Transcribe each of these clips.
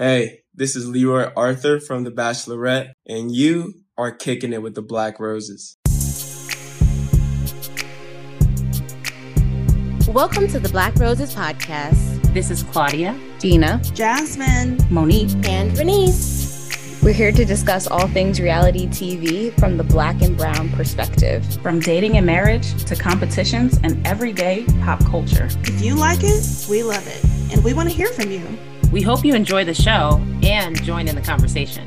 Hey, this is Leroy Arthur from The Bachelorette, and you are kicking it with the Black Roses. Welcome to the Black Roses podcast. This is Claudia, Gina, Jasmine, Monique, and Renise. We're here to discuss all things reality TV from the black and brown perspective. From dating and marriage to competitions and everyday pop culture. If you like it, we love it, and we want to hear from you. We hope you enjoy the show and join in the conversation.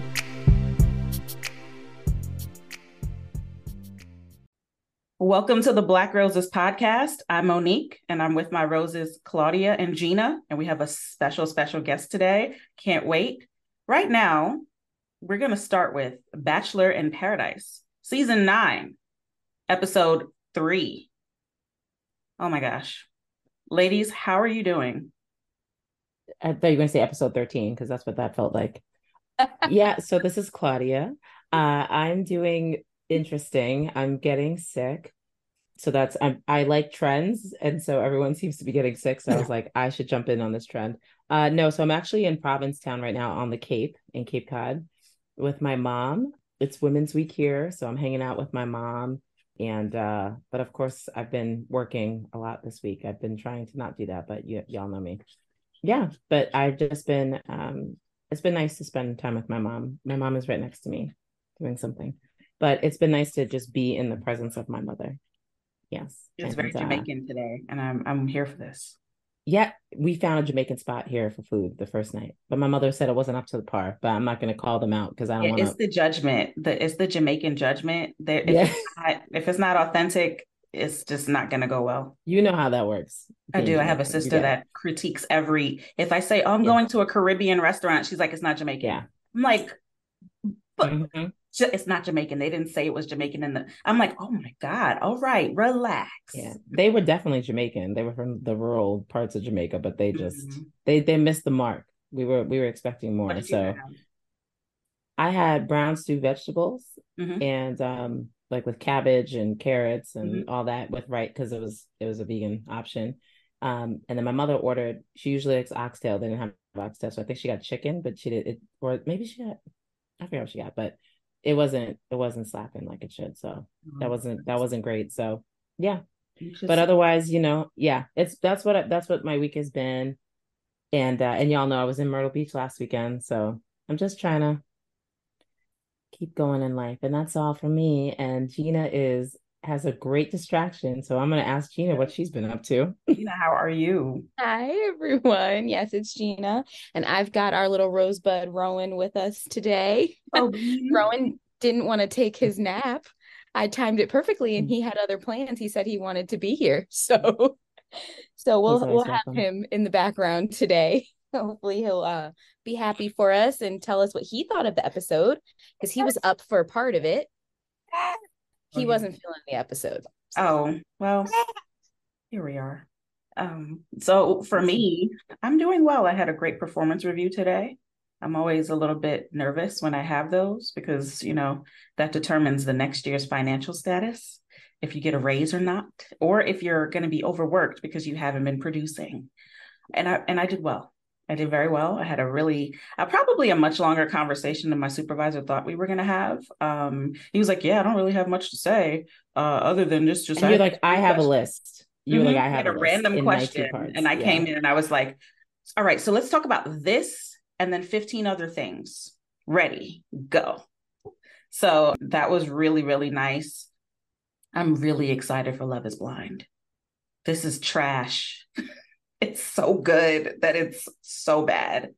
Welcome to the Black Roses podcast. I'm Monique and I'm with my roses, Claudia and Gina, and we have a special, special guest today. Can't wait. Right now, we're going to start with Bachelor in Paradise, season nine, episode three. Oh my gosh. Ladies, how are you doing? I thought you were going to say episode 13 because that's what that felt like. yeah. So this is Claudia. Uh, I'm doing interesting. I'm getting sick. So that's I'm, I like trends, and so everyone seems to be getting sick. So I was like, I should jump in on this trend. Uh, no, so I'm actually in Provincetown right now on the Cape in Cape Cod with my mom. It's Women's Week here, so I'm hanging out with my mom. And uh, but of course, I've been working a lot this week. I've been trying to not do that, but y'all know me. Yeah, but I've just been. Um, it's been nice to spend time with my mom. My mom is right next to me, doing something. But it's been nice to just be in the presence of my mother. Yes, it's and, very Jamaican uh, today, and I'm I'm here for this yeah, we found a Jamaican spot here for food the first night, but my mother said it wasn't up to the par. But I'm not going to call them out because I don't. Yeah, wanna... It's the judgment. The it's the Jamaican judgment. That if, yeah. it's not, if it's not authentic, it's just not going to go well. You know how that works. I do. I have a sister that critiques every. If I say, "Oh, I'm yeah. going to a Caribbean restaurant," she's like, "It's not Jamaican." Yeah. I'm like, but mm-hmm it's not Jamaican. They didn't say it was Jamaican in the. I'm like, oh my god! All right, relax. Yeah, they were definitely Jamaican. They were from the rural parts of Jamaica, but they just mm-hmm. they they missed the mark. We were we were expecting more. So I had brown stew vegetables mm-hmm. and um like with cabbage and carrots and mm-hmm. all that with right because it was it was a vegan option. Um, and then my mother ordered. She usually likes oxtail. They didn't have oxtail, so I think she got chicken, but she did it, or maybe she got. I forget what she got, but it wasn't it wasn't slapping like it should. So mm-hmm. that wasn't that wasn't great. So yeah. But otherwise, you know, yeah, it's that's what I, that's what my week has been. And uh and y'all know I was in Myrtle Beach last weekend, so I'm just trying to keep going in life. And that's all for me. And Gina is has a great distraction. So I'm going to ask Gina what she's been up to. Gina, how are you? Hi, everyone. Yes, it's Gina. And I've got our little rosebud Rowan with us today. Oh, Rowan didn't want to take his nap. I timed it perfectly and he had other plans. He said he wanted to be here. So so we'll we'll have him in the background today. Hopefully he'll uh be happy for us and tell us what he thought of the episode because he was up for part of it he wasn't feeling the episode. Oh, well, here we are. Um, so for me, I'm doing well. I had a great performance review today. I'm always a little bit nervous when I have those because, you know, that determines the next year's financial status, if you get a raise or not, or if you're going to be overworked because you haven't been producing. And I and I did well. I did very well. I had a really, uh, probably a much longer conversation than my supervisor thought we were going to have. Um, he was like, "Yeah, I don't really have much to say, uh, other than just just." And you're like, "I have a list." You mm-hmm. like, "I have a, a random question," and I yeah. came in and I was like, "All right, so let's talk about this and then 15 other things. Ready, go." So that was really really nice. I'm really excited for Love Is Blind. This is trash. it's so good that it's so bad.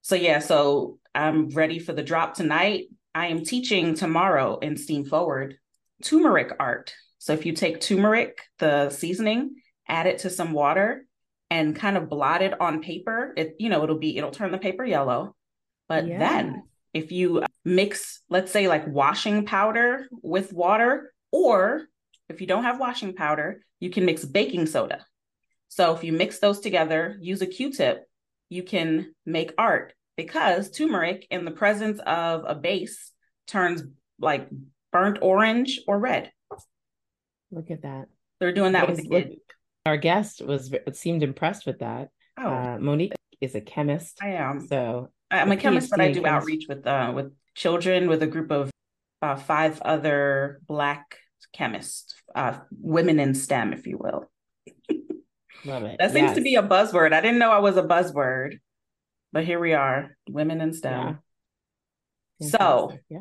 So yeah, so I'm ready for the drop tonight. I am teaching tomorrow in Steam Forward turmeric art. So if you take turmeric, the seasoning, add it to some water and kind of blot it on paper, it you know, it'll be it'll turn the paper yellow. But yeah. then if you mix let's say like washing powder with water or if you don't have washing powder, you can mix baking soda so if you mix those together, use a Q-tip, you can make art because turmeric in the presence of a base turns like burnt orange or red. Look at that. They're doing that with the kid. Our guest was seemed impressed with that. Oh. Uh, Monique is a chemist. I am. So I'm a chemist, but I do outreach with uh with children with a group of uh, five other Black chemists, uh, women in STEM, if you will. Love it. That seems yes. to be a buzzword. I didn't know I was a buzzword, but here we are, women in STEM. Yeah. So, yeah.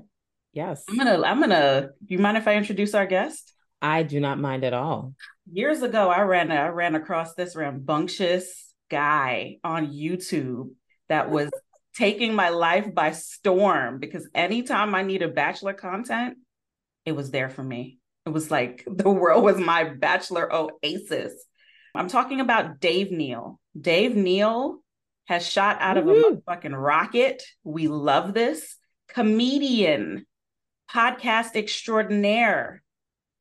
yes, I'm gonna. I'm gonna. Do you mind if I introduce our guest? I do not mind at all. Years ago, I ran. I ran across this rambunctious guy on YouTube that was taking my life by storm because anytime I needed bachelor content, it was there for me. It was like the world was my bachelor oasis. I'm talking about Dave Neal. Dave Neal has shot out of Woo-hoo. a fucking rocket. We love this. Comedian, podcast extraordinaire,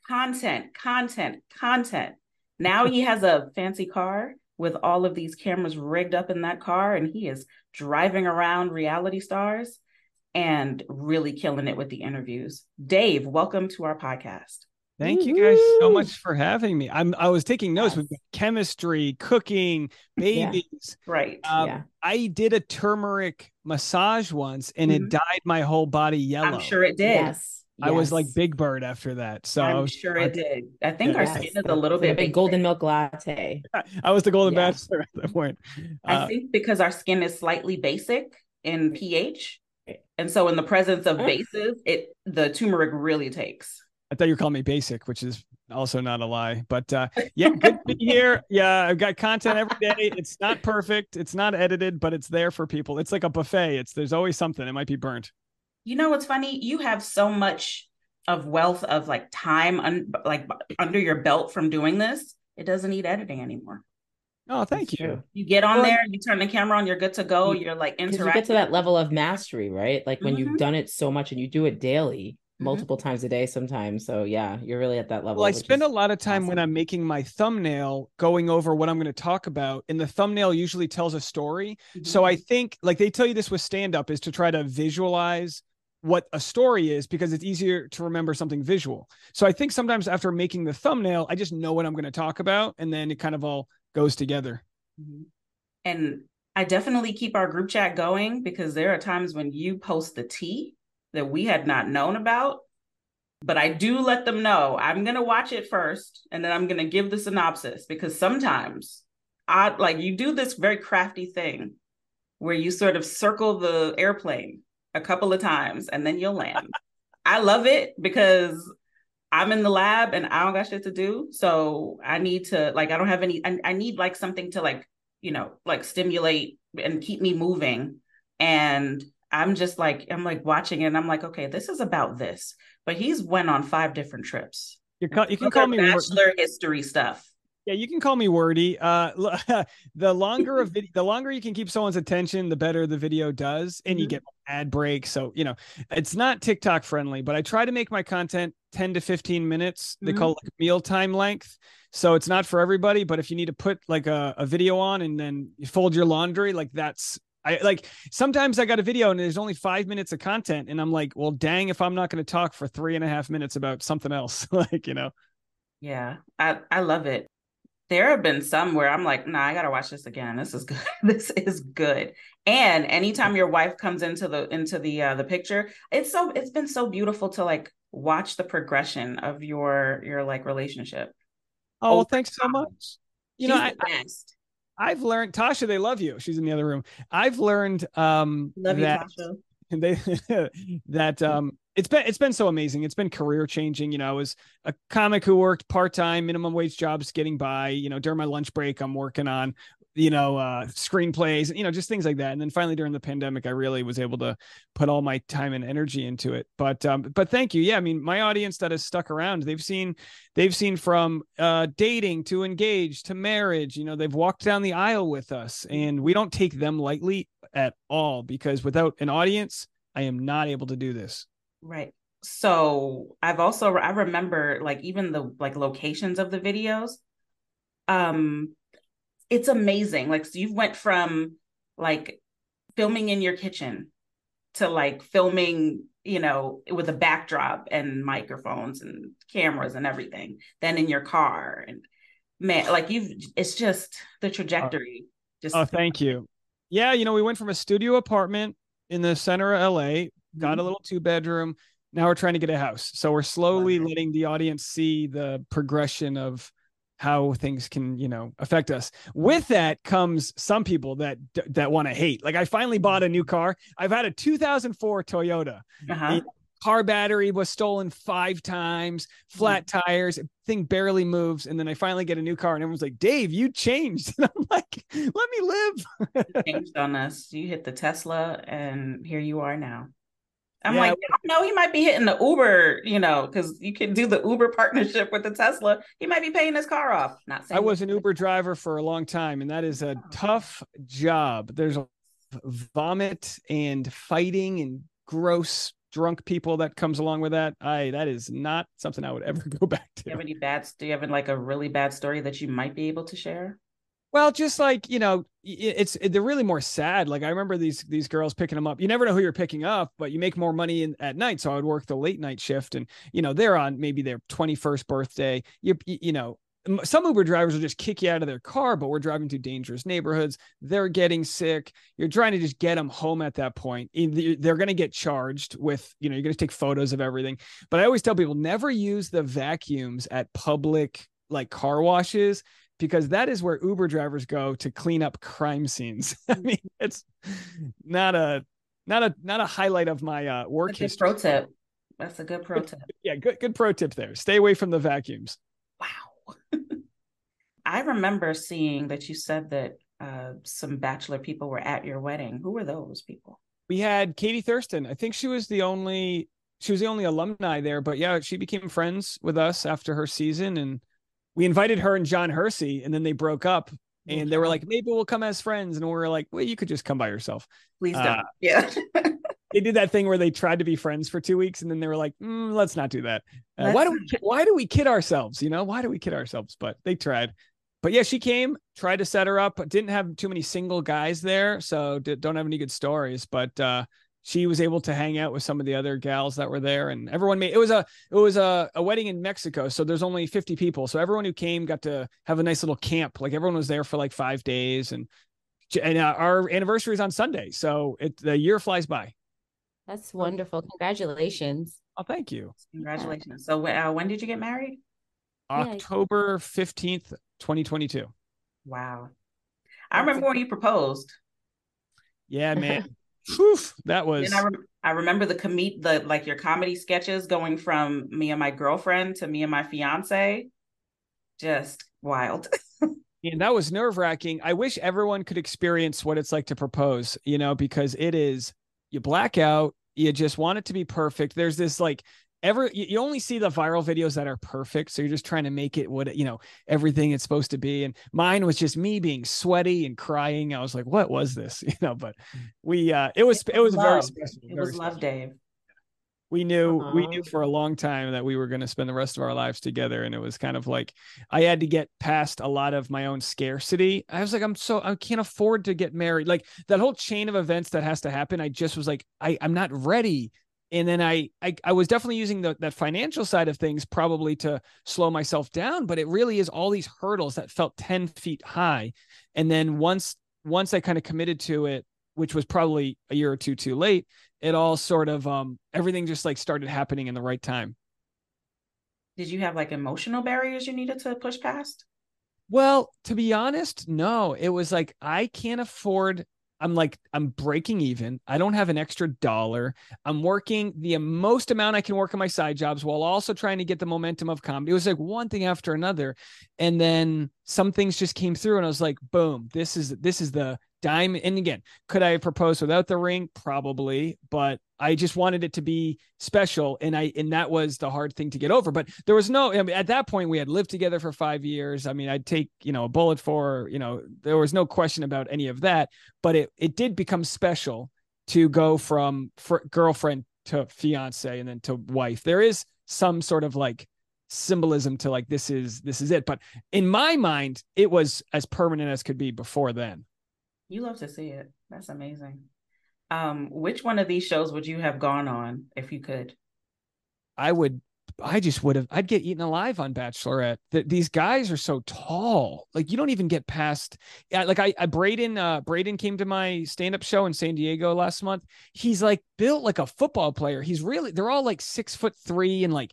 content, content, content. Now he has a fancy car with all of these cameras rigged up in that car, and he is driving around reality stars and really killing it with the interviews. Dave, welcome to our podcast. Thank you guys so much for having me. I'm I was taking notes yes. with chemistry, cooking, babies. Yeah. Right. Um, yeah. I did a turmeric massage once and mm-hmm. it dyed my whole body yellow. I'm sure it did. Yes. I yes. was like Big Bird after that. So I'm sure it did. I think our skin is a little bit big golden milk latte. I was the golden yeah. bachelor at that point. Uh, I think because our skin is slightly basic in pH. And so in the presence of bases, it the turmeric really takes. I thought you were calling me basic, which is also not a lie. But uh, yeah, good to be here. Yeah, I've got content every day. It's not perfect. It's not edited, but it's there for people. It's like a buffet. It's there's always something. It might be burnt. You know what's funny? You have so much of wealth of like time un- like under your belt from doing this. It doesn't need editing anymore. Oh, thank That's you. True. You get on well, there, you turn the camera on, you're good to go. You're like interacting. You get to that level of mastery, right? Like when mm-hmm. you've done it so much and you do it daily. Multiple mm-hmm. times a day sometimes. So yeah, you're really at that level. Well, I spend a lot of time awesome. when I'm making my thumbnail going over what I'm going to talk about. And the thumbnail usually tells a story. Mm-hmm. So I think like they tell you this with stand up is to try to visualize what a story is because it's easier to remember something visual. So I think sometimes after making the thumbnail, I just know what I'm going to talk about and then it kind of all goes together. Mm-hmm. And I definitely keep our group chat going because there are times when you post the tea that we had not known about. But I do let them know I'm going to watch it first and then I'm going to give the synopsis because sometimes I like you do this very crafty thing where you sort of circle the airplane a couple of times and then you'll land. I love it because I'm in the lab and I don't got shit to do. So I need to like I don't have any I, I need like something to like, you know, like stimulate and keep me moving. And I'm just like I'm like watching it and I'm like, okay, this is about this. But he's went on five different trips. you you can call me bachelor history stuff. Yeah, you can call me wordy. Uh, the longer a video, the longer you can keep someone's attention, the better the video does, and mm-hmm. you get ad breaks. So you know, it's not TikTok friendly, but I try to make my content ten to fifteen minutes. They mm-hmm. call it like mealtime length. So it's not for everybody, but if you need to put like a, a video on and then you fold your laundry, like that's I like sometimes I got a video and there's only five minutes of content, and I'm like, well, dang, if I'm not going to talk for three and a half minutes about something else, like you know. Yeah, I I love it. There have been some where I'm like, nah, I gotta watch this again. This is good. this is good. And anytime your wife comes into the into the uh, the picture, it's so it's been so beautiful to like watch the progression of your your like relationship. Oh, well, thanks so much. You She's know, I, I, I've learned Tasha, they love you. She's in the other room. I've learned um love that, you, Tasha. They that um it's been it's been so amazing. It's been career changing. You know, I was a comic who worked part time, minimum wage jobs, getting by. You know, during my lunch break, I'm working on you know, uh, screenplays, you know, just things like that. And then finally during the pandemic, I really was able to put all my time and energy into it. But, um, but thank you. Yeah. I mean, my audience that has stuck around, they've seen, they've seen from, uh, dating to engage to marriage, you know, they've walked down the aisle with us and we don't take them lightly at all because without an audience, I am not able to do this. Right. So I've also, I remember like even the like locations of the videos, um it's amazing. Like so you went from like filming in your kitchen to like filming, you know, with a backdrop and microphones and cameras and everything. Then in your car and man, like you've it's just the trajectory. Just oh, thank you. Yeah, you know, we went from a studio apartment in the center of LA, got mm-hmm. a little two bedroom. Now we're trying to get a house. So we're slowly letting the audience see the progression of how things can you know affect us. With that comes some people that that want to hate. Like i finally bought a new car. I've had a 2004 toyota. Uh-huh. car battery was stolen five times flat mm. tires thing barely moves and then i finally get a new car and everyone's like dave you changed. And i'm like let me live. Changed on us. You hit the tesla and here you are now I'm yeah. like, no, he might be hitting the Uber, you know, because you can do the Uber partnership with the Tesla. He might be paying his car off. Not saying I was an Uber driver for a long time, and that is a tough job. There's a vomit and fighting and gross drunk people that comes along with that. I that is not something I would ever go back to. Do you have any bad? Do you have like a really bad story that you might be able to share? Well, just like you know, it's they're really more sad. Like I remember these these girls picking them up. You never know who you're picking up, but you make more money in, at night. So I would work the late night shift, and you know they're on maybe their 21st birthday. You you know some Uber drivers will just kick you out of their car, but we're driving through dangerous neighborhoods. They're getting sick. You're trying to just get them home at that point. They're going to get charged with, you know, you're going to take photos of everything. But I always tell people never use the vacuums at public like car washes because that is where Uber drivers go to clean up crime scenes. I mean, it's not a not a not a highlight of my uh, work That's history. Pro tip. That's a good pro tip. Yeah, good good pro tip there. Stay away from the vacuums. Wow. I remember seeing that you said that uh, some bachelor people were at your wedding. Who were those people? We had Katie Thurston. I think she was the only she was the only alumni there, but yeah, she became friends with us after her season and we invited her and John Hersey, and then they broke up. And they were like, maybe we'll come as friends. And we are like, well, you could just come by yourself. Please don't. Uh, yeah. they did that thing where they tried to be friends for two weeks, and then they were like, mm, let's not do that. Uh, why do we? Why do we kid ourselves? You know, why do we kid ourselves? But they tried. But yeah, she came, tried to set her up. Didn't have too many single guys there, so don't have any good stories. But uh, she was able to hang out with some of the other gals that were there and everyone made it was a it was a, a wedding in mexico so there's only 50 people. So everyone who came got to have a nice little camp like everyone was there for like five days and and uh, our anniversary is on sunday so it the year flies by. That's wonderful. Congratulations. Oh thank you. Congratulations. So uh, when did you get married? October 15th 2022 wow. I remember when you proposed. Yeah man Whew, that was. I, re- I, remember the com the like your comedy sketches going from me and my girlfriend to me and my fiance, just wild. and that was nerve wracking. I wish everyone could experience what it's like to propose, you know, because it is you black out, you just want it to be perfect. There's this like ever you only see the viral videos that are perfect so you're just trying to make it what you know everything it's supposed to be and mine was just me being sweaty and crying. I was like what was this? You know but we uh it was it was, it was very special it was love dave. We knew uh-huh. we knew for a long time that we were going to spend the rest of our lives together and it was kind of like i had to get past a lot of my own scarcity. I was like i'm so i can't afford to get married. Like that whole chain of events that has to happen i just was like i i'm not ready and then I, I I was definitely using the that financial side of things probably to slow myself down, but it really is all these hurdles that felt 10 feet high. And then once once I kind of committed to it, which was probably a year or two too late, it all sort of um everything just like started happening in the right time. Did you have like emotional barriers you needed to push past? Well, to be honest, no. It was like I can't afford I'm like, I'm breaking even. I don't have an extra dollar. I'm working the most amount I can work on my side jobs while also trying to get the momentum of comedy. It was like one thing after another. And then some things just came through and I was like, boom, this is this is the diamond. And again, could I have proposed without the ring? Probably, but I just wanted it to be special, and I and that was the hard thing to get over. But there was no. I mean, at that point, we had lived together for five years. I mean, I'd take you know a bullet for you know. There was no question about any of that. But it it did become special to go from fr- girlfriend to fiance and then to wife. There is some sort of like symbolism to like this is this is it. But in my mind, it was as permanent as could be before then. You love to see it. That's amazing. Um, which one of these shows would you have gone on if you could? I would I just would have, I'd get eaten alive on Bachelorette. That these guys are so tall. Like you don't even get past, like I, I Brayden, uh, Brayden came to my stand up show in San Diego last month. He's like built like a football player. He's really, they're all like six foot three and like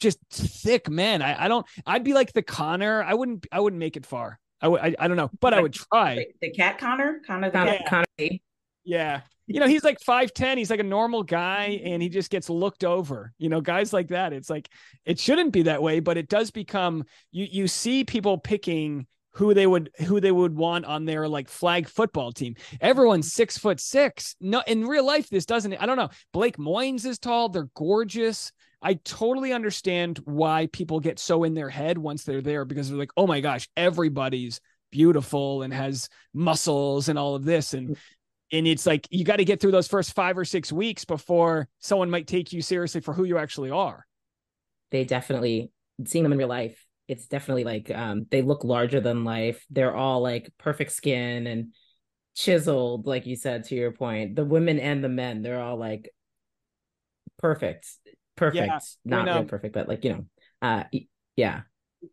just thick men. I, I don't, I'd be like the Connor. I wouldn't, I wouldn't make it far. I would, I, I don't know, but like, I would try. The cat Connor, Connor, the Connor, Connor. Yeah you know, he's like 5'10, he's like a normal guy, and he just gets looked over. You know, guys like that. It's like it shouldn't be that way, but it does become you you see people picking who they would who they would want on their like flag football team. Everyone's six foot six. No, in real life, this doesn't. I don't know. Blake Moynes is tall. They're gorgeous. I totally understand why people get so in their head once they're there because they're like, oh my gosh, everybody's beautiful and has muscles and all of this. And and it's like you got to get through those first five or six weeks before someone might take you seriously for who you actually are. They definitely seeing them in real life it's definitely like um they look larger than life. They're all like perfect skin and chiseled like you said to your point. The women and the men they're all like perfect perfect yeah, not real perfect but like you know uh yeah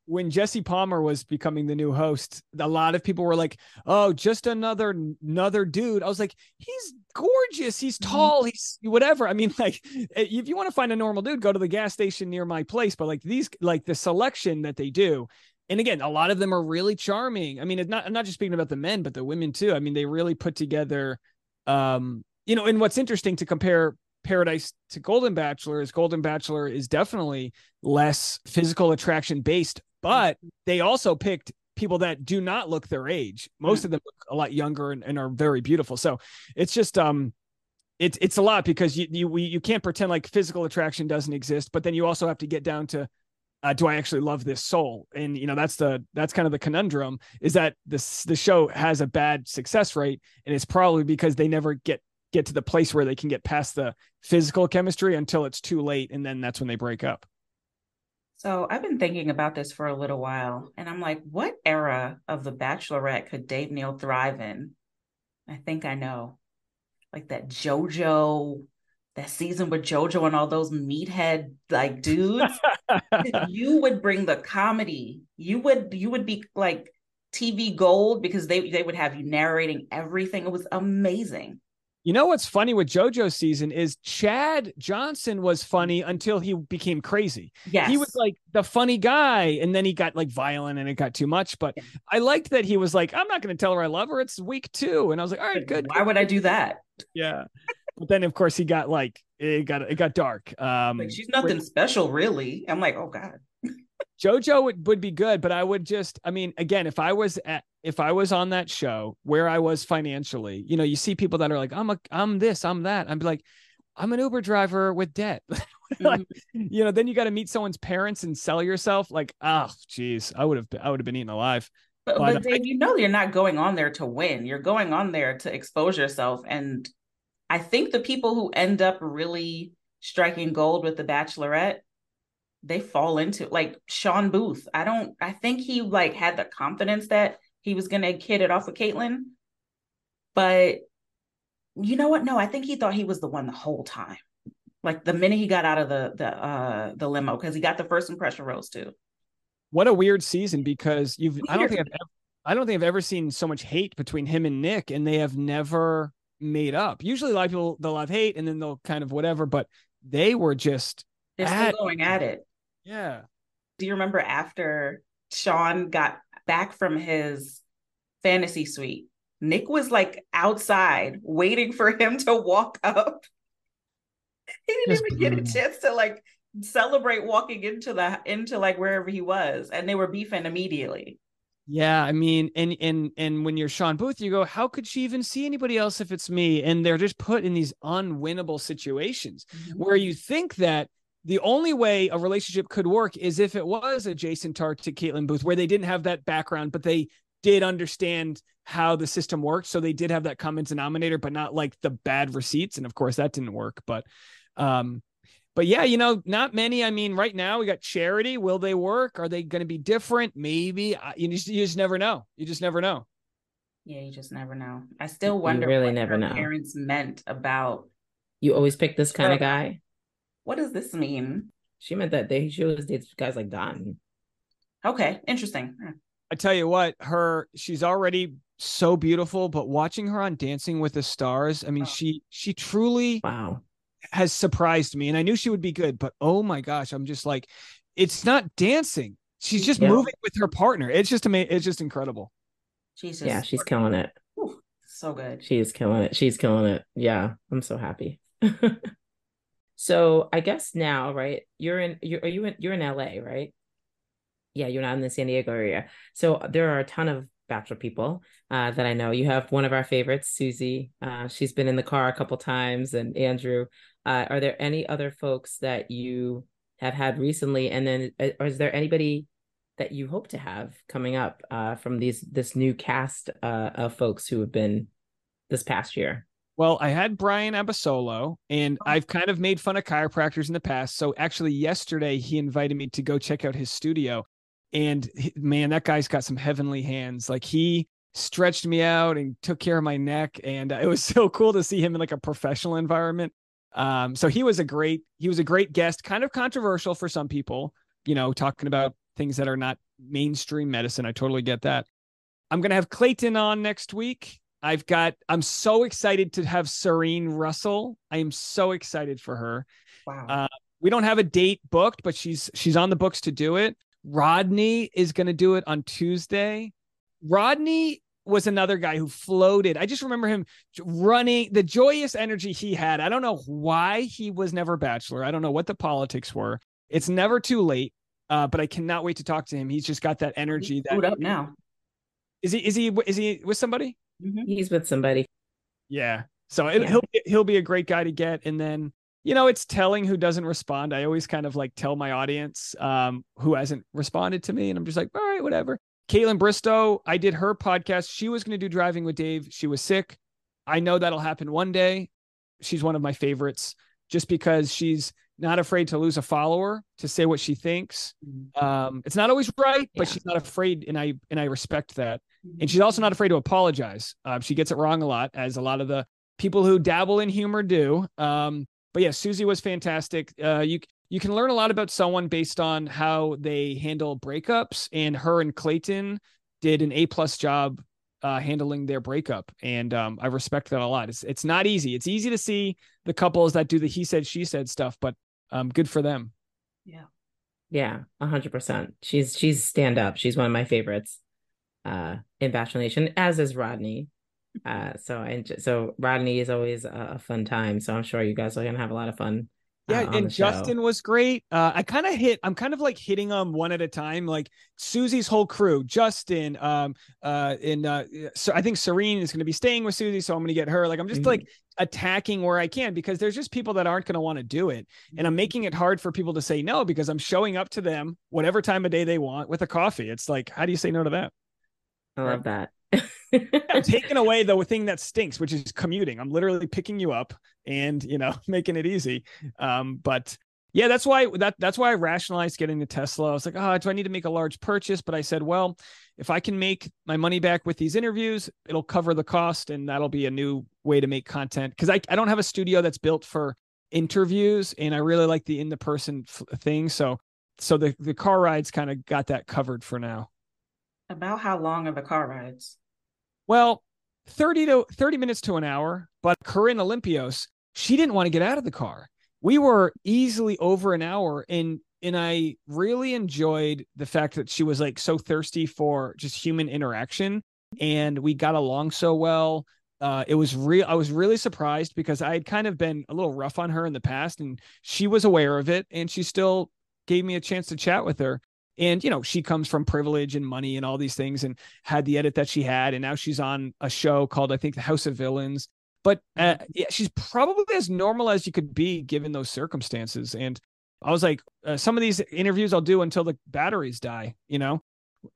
when Jesse Palmer was becoming the new host, a lot of people were like, "Oh, just another another dude." I was like, "He's gorgeous. He's mm-hmm. tall. He's whatever." I mean, like, eh, if you want to find a normal dude, go to the gas station near my place. But like these, like the selection that they do, and again, a lot of them are really charming. I mean, it's not. I'm not just speaking about the men, but the women too. I mean, they really put together. Um, you know, and what's interesting to compare Paradise to Golden Bachelor is Golden Bachelor is definitely less physical attraction based, but they also picked people that do not look their age. Most of them look a lot younger and, and are very beautiful. So it's just um it's it's a lot because you you we, you can't pretend like physical attraction doesn't exist, but then you also have to get down to uh, do I actually love this soul? And you know that's the that's kind of the conundrum is that this the show has a bad success rate, and it's probably because they never get get to the place where they can get past the physical chemistry until it's too late and then that's when they break up. So i've been thinking about this for a little while and i'm like what era of the bachelorette could dave neal thrive in? I think i know. Like that jojo that season with jojo and all those meathead like dudes. You would bring the comedy. You would you would be like tv gold because they they would have you narrating everything. It was amazing you know what's funny with JoJo's season is Chad Johnson was funny until he became crazy. Yes. He was like the funny guy, and then he got like violent and it got too much. But yeah. I liked that he was like, I'm not going to tell her I love her. It's week two. And I was like, all right, good. Why good. would I do that? Yeah. but then of course he got like it got it got dark. Um like she's nothing with, special really. I'm like, oh God. JoJo would, would be good, but I would just, I mean, again, if I was at, if I was on that show where I was financially, you know, you see people that are like, I'm a, I'm this, I'm that. I'm like, I'm an Uber driver with debt. like, mm-hmm. you know, then you got to meet someone's parents and sell yourself. Like, oh, geez, I would have, I would have been eaten alive. But, but, but Dave, I, you know, you're not going on there to win. You're going on there to expose yourself. And I think the people who end up really striking gold with the Bachelorette they fall into like Shawn Booth. I don't I think he like had the confidence that he was gonna hit it off with Kaitlyn. But you know what? No, I think he thought he was the one the whole time. Like the minute he got out of the the uh the limo, because he got the first impression rose too. What a weird season because you've weird. I don't think I've ever I don't think I've ever seen so much hate between him and Nick, and they have never made up. Usually a lot of people they'll have hate and then they'll kind of whatever, but they were just they're at, still going at it. Yeah. Do you remember after Shawn got back from his fantasy suite? Nick was like outside waiting for him to walk up. He didn't even get a chance to like celebrate walking into the into like wherever he was, and they were beefing immediately. Yeah, I mean, and and and when you're shawn Booth, you go, how could she even see anybody else if it's me? And they're just put in these unwinnable situations mm-hmm. where you think that the only way a relationship could work is if it was a Jason Tartick to Kaitlyn Booth, where they didn't have that background, but they did understand how the system worked. So they did have that common denominator, but not like the bad receipts. And of course, that didn't work. But, um, but yeah, you know, not many. I mean, right now we got charity. Will they work? Are they going to be different? Maybe. You just, you just never know. You just never know. Yeah, you just never know. I still wonder you really never know. parents meant about. You always pick this kind of guy what does this mean? She meant that they she always dates guys like Don. Okay, interesting. Hmm. I tell you what, her she's already so beautiful, but watching her on Dancing with the Stars, I mean, oh. she she truly wow has surprised me. And I knew she would be good, but oh my gosh, I'm just like, it's not dancing. She's just yeah. moving with her partner. It's just amazing. It's just incredible. Jesus. Yeah, she's killing it. Ooh, so good. She is killing it. She's killing it. Yeah, I'm so happy. so I guess now, right? You're in. You're are you in? You're in LA, right? Yeah, you're not in the San Diego area. So there are a ton of Bachelor people uh, that I know. You have one of our favorites, Susie. Uh, she's been in the car a couple times, and Andrew. Uh, are there any other folks that you have had recently? And then, uh, is there anybody that you hope to have coming up uh, from these this new cast uh, of folks who have been this past year? Well, I had Brian Abasolo, and oh. I've kind of made fun of chiropractors in the past. So actually, yesterday he invited me to go check out his studio, and man, that guy's got some heavenly hands. Like he stretched me out and took care of my neck, and it was so cool to see him in like a professional environment. Um, so he was a great he was a great guest, kind of controversial for some people, you know, talking about things that are not mainstream medicine. I totally get that. I'm gonna have Clayton on next week. I've got I'm so excited to have Serene Russell. I am so excited for her. Wow. Uh, we don't have a date booked, but she's she's on the books to do it. Rodney is going to do it on Tuesday. Rodney was another guy who floated. I just remember him running the joyous energy he had. I don't know why he was never bachelor. I don't know what the politics were. It's never too late. Uh, but I cannot wait to talk to him. He's just got that energy. That up now. Is he? Is he? Is he with somebody? Mm-hmm. He's with somebody. Yeah. So it, yeah. he'll he'll be a great guy to get. And then you know, it's telling who doesn't respond. I always kind of like tell my audience um, who hasn't responded to me, and I'm just like, all right, whatever. Kaitlyn Bristowe, I did her podcast. She was going to do driving with Dave. She was sick. I know that'll happen one day. She's one of my favorites just because she's not afraid to lose a follower to say what she thinks. Mm-hmm. Um, it's not always right, but yeah. she's not afraid, and I and I respect that. And she's also not afraid to apologize. Uh, she gets it wrong a lot, as a lot of the people who dabble in humor do. Um, but yeah, Susie was fantastic. Uh, you you can learn a lot about someone based on how they handle breakups, and her and Clayton did an A plus job uh, handling their breakup, and um, I respect that a lot. It's it's not easy. It's easy to see the couples that do the he said she said stuff, but um, good for them. Yeah, yeah, a hundred percent. She's she's stand up. She's one of my favorites uh, in Bachelor Nation, as is Rodney. Uh, so and so Rodney is always a fun time. So I'm sure you guys are gonna have a lot of fun. Uh, yeah, and Justin show. was great. Uh, I kind of hit. I'm kind of like hitting them one at a time. Like Susie's whole crew, Justin. Um, uh, and uh, so I think Serene is going to be staying with Susie, so I'm going to get her. Like I'm just mm-hmm. like attacking where I can because there's just people that aren't going to want to do it, and I'm mm-hmm. making it hard for people to say no because I'm showing up to them whatever time of day they want with a coffee. It's like, how do you say no to that? I love that. I'm taking away the thing that stinks, which is commuting. I'm literally picking you up and you know making it easy. Um, but yeah, that's why that that's why I rationalized getting the Tesla. I was like, oh, do I need to make a large purchase? But I said, well, if I can make my money back with these interviews, it'll cover the cost, and that'll be a new way to make content. Because I I don't have a studio that's built for interviews, and I really like the in the person f- thing. So so the the car rides kind of got that covered for now. About how long are the car rides? Well, 30 to 30 minutes to an hour, but Corinne Olympios, she didn't want to get out of the car. We were easily over an hour and and I really enjoyed the fact that she was like so thirsty for just human interaction and we got along so well. Uh, it was real. I was really surprised because I had kind of been a little rough on her in the past, and she was aware of it, and she still gave me a chance to chat with her and you know she comes from privilege and money and all these things and had the edit that she had. And now she's on a show called i think the house of villains. But uh, mm-hmm. yeah, she's probably as normal as you could be given those circumstances. And i was like uh, some of these interviews i'll do until the batteries die you know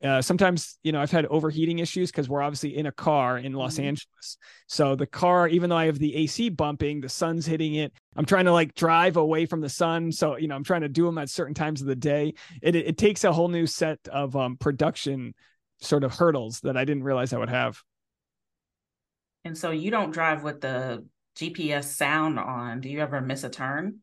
uh, sometimes you know i've had overheating issues because we're obviously in a car in los mm-hmm. angeles. So the car even though i have the ac bumping the sun's hitting it i'm trying to like drive away from the sun. So you know i'm trying to do them at certain times of the day. It, it, it takes a whole new set of um, production sort of hurdles that i didn't realize i would have. And so you don't drive with the gps sound on. Do you ever miss a turn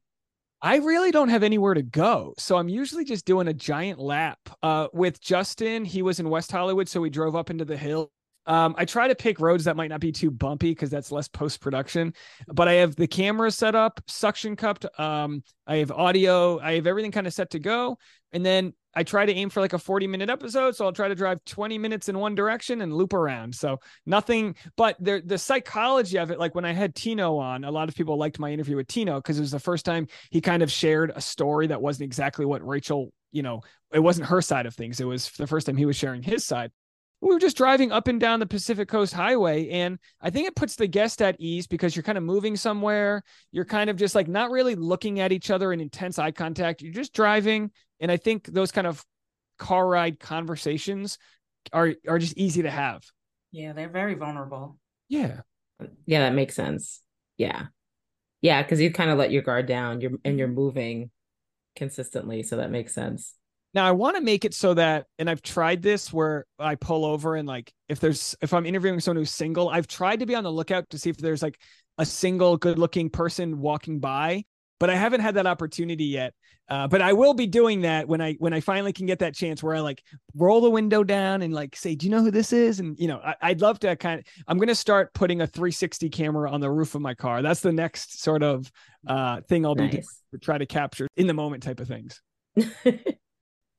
I really don't have anywhere to go. So I'm usually just doing a giant lap. Uh, with Justin, he was in West Hollywood, so we drove up into the hill. Um, I try to pick roads that might not be too bumpy because that's less post production. But I have the camera set up, suction cupped. Um, I have audio. I have everything kind of set to go. And then I try to aim for like a 40 minute episode. So I'll try to drive 20 minutes in one direction and loop around. So nothing, but the, the psychology of it, like when I had Tino on, a lot of people liked my interview with Tino because it was the first time he kind of shared a story that wasn't exactly what Rachel, you know, it wasn't her side of things. It was the first time he was sharing his side we were just driving up and down the Pacific Coast Highway. And I think it puts the guest at ease because you're kind of moving somewhere. You're kind of just like not really looking at each other in intense eye contact. You're just driving. And I think those kind of car ride conversations are are just easy to have. Yeah, they're very vulnerable. Yeah. Yeah, that makes sense. Yeah. Yeah, because you kind of let your guard down. You're and you're mm-hmm. moving consistently. So that makes sense. Now I want to make it so that, and I've tried this where I pull over and like if there's if I'm interviewing someone who's single, I've tried to be on the lookout to see if there's like a single good looking person walking by, but I haven't had that opportunity yet. Uh, but I will be doing that when I when I finally can get that chance where I like roll the window down and like say, "Do you know who this is?" And you know, I, would love to kind of. I'm going to start putting a 360 camera on the roof of my car. That's the next sort of uh, thing I'll nice. be doing to try to capture in the moment type of things.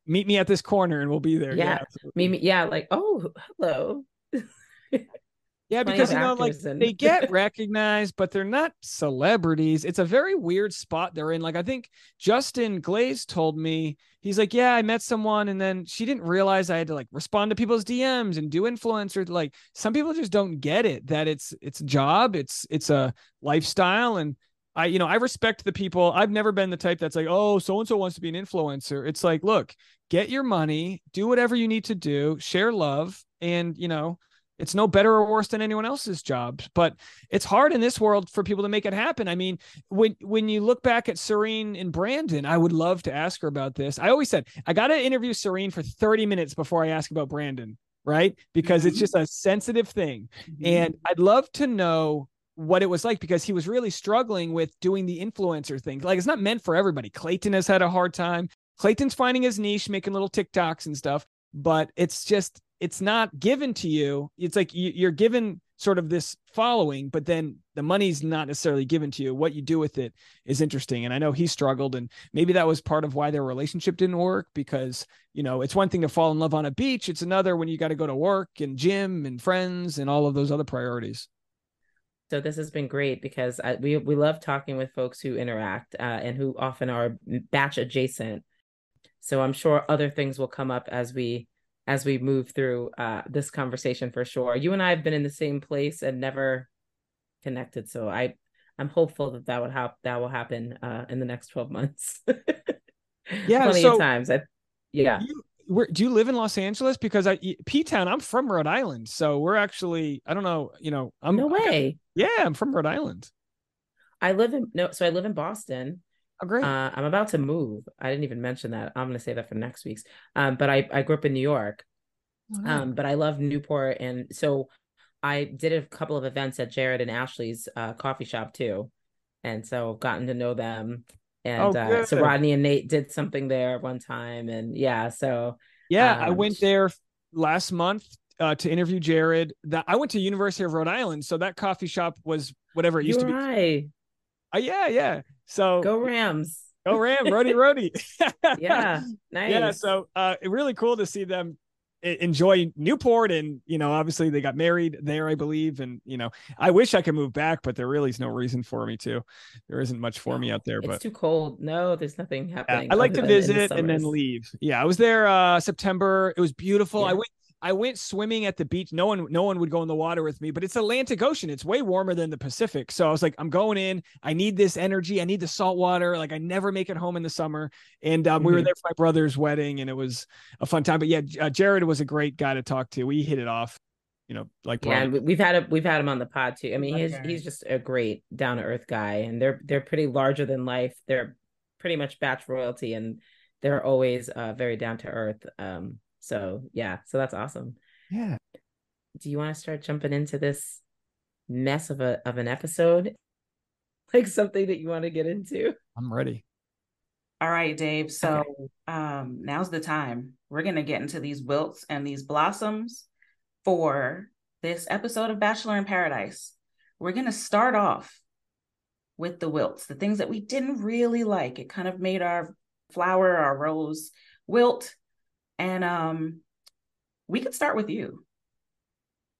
meet me at this corner and we'll be there. Yeah. yeah meet me. Yeah. Like, oh, hello. yeah, because you know, like and... they get recognized, but they're not celebrities. It's a very weird spot they're in. Like, I think Justin Glaze told me he's like, Yeah, I met someone, and then she didn't realize I had to like respond to people's DMs and do influencer. Like, some people just don't get it that it's it's a job, it's it's a lifestyle, and I, you know, I respect the people. I've never been the type that's like, oh, so and so wants to be an influencer. It's like, look, get your money, do whatever you need to do, share love, and you know, it's no better or worse than anyone else's job. But it's hard in this world for people to make it happen. I mean, when when you look back at Serene and Brandon, I would love to ask her about this. I always said I got to interview Serene for 30 minutes before I ask about Brandon, right? Because mm-hmm. it's just a sensitive thing, mm-hmm. and I'd love to know what it was like because he was really struggling with doing the influencer thing. Like it's not meant for everybody. Clayton has had a hard time. Clayton's finding his niche, making little TikToks and stuff, but it's just it's not given to you. It's like you're given sort of this following, but then the money's not necessarily given to you. What you do with it is interesting. And I know he struggled, and maybe that was part of why their relationship didn't work because, you know, it's one thing to fall in love on a beach, it's another when you got to go to work and gym and friends and all of those other priorities. So this has been great because I, we we love talking with folks who interact uh, and who often are batch adjacent. So I'm sure other things will come up as we as we move through uh, this conversation for sure. You and I have been in the same place and never connected, so I I'm hopeful that that would help that will happen uh, in the next 12 months. yeah, plenty so of times. I, yeah. You, where do you live in Los Angeles? Because I P Town, I'm from Rhode Island, so we're actually I don't know, you know, I'm no way. yeah, I'm from Rhode Island. I live in no, so I live in Boston. Oh, great. Uh, I'm about to move. I didn't even mention that. I'm going to say that for next week's. Um, but I I grew up in New York. Oh, um, but I love Newport, and so I did a couple of events at Jared and Ashley's uh, coffee shop too, and so gotten to know them and oh, uh, so Rodney and Nate did something there one time, and yeah, so yeah, um, I went there last month uh, to interview Jared. That I went to University of Rhode Island, so that coffee shop was whatever it used to be. Right. Uh, yeah, yeah. So go Rams. Go Ram, Rhody, Rhody. yeah, nice. Yeah, so uh, really cool to see them enjoy Newport and you know obviously they got married there I believe and you know I wish I could move back but there really is no reason for me to. There isn't much for me out there it's but too cold. No there's nothing happening yeah, I like to visit and then leave. Yeah I was there uh September. It was beautiful. Yeah. I went I went swimming at the beach. No one, no one would go in the water with me, but it's Atlantic Ocean. It's way warmer than the Pacific. So I was like, I'm going in. I need this energy. I need the salt water. Like I never make it home in the summer. And um, mm-hmm. we were mm-hmm. there for my brother's wedding, and it was a fun time. But yeah, uh, Jared was a great guy to talk to. We hit it off. You know, like yeah, and we've had a, we've had him on the pod too. I mean, he's he's just a great down to earth guy, and they're they're pretty larger than life. They're pretty much batch royalty, and they're always uh, very down to earth. Um, so yeah, so that's awesome. Yeah. Do you want to start jumping into this mess of a of an episode? Like something that you want to get into? I'm ready. All right, Dave. So okay. um, now's the time. We're going to get into these wilts and these blossoms for this episode of Bachelor in Paradise. We're going to start off with the wilts, the things that we didn't really like. It kind of made our flower, our rose wilt. And um, we could start with you.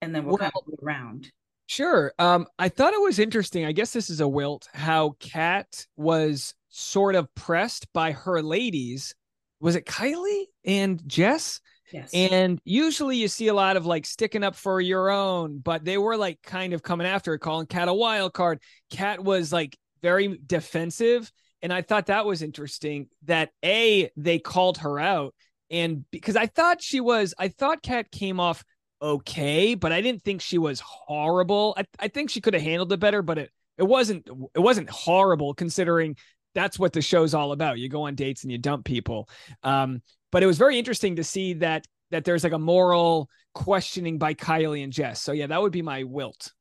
And then we'll well, kind of go around. Sure. Um, I thought it was interesting. I guess this is a wilt how Kat was sort of pressed by her ladies. Was it Kylie and Jess? Yes. And usually you see a lot of like sticking up for your own, but they were like kind of coming after it, calling Kat a wild card. Kat was like very defensive. And I thought that was interesting that A, they called her out. And because I thought she was, I thought Kat came off okay, but I didn't think she was horrible. I, I think she could have handled it better, but it, it wasn't it wasn't horrible considering that's what the show's all about. You go on dates and you dump people. Um, but it was very interesting to see that that there's like a moral questioning by Kylie and Jess. So yeah, that would be my wilt.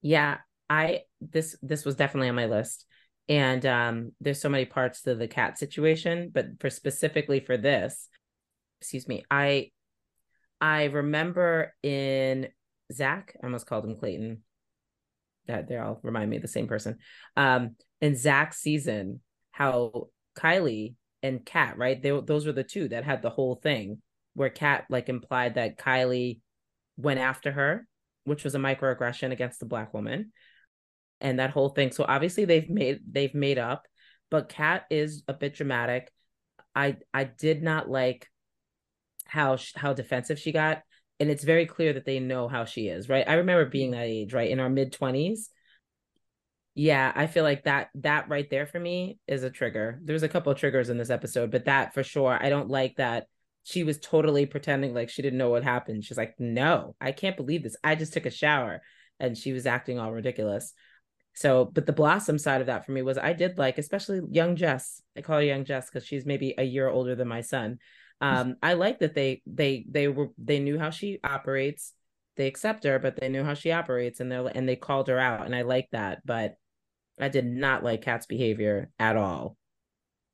Yeah, I this this was definitely on my list. And um there's so many parts to the Kat situation, but for specifically for this, excuse me, I I remember in Zach, I almost called him Clayton. That they all remind me of the same person. Um, in Zach's season, how Kylie and Kat, right? They those were the two that had the whole thing where Kat like implied that Kylie went after her, which was a microaggression against the black woman. And that whole thing. So obviously they've made they've made up, but Kat is a bit dramatic. I I did not like how how defensive she got and it's very clear that they know how she is right? I remember being that age right in our mid 20s yeah i feel like that that right there for me is a trigger. There's a couple of triggers in this episode but that for sure i don't like that she was totally pretending like she didn't know what happened. She's like no i can't believe this. I just took a shower and she was acting all ridiculous so but the blossom side of that for me was i did like especially young jess i call her young jess because she's maybe a year older than my son. Um i like that they they they were they knew how she operates they accept her but they knew how she operates and they and they called her out and i like that but i did not like Kat's behavior at all.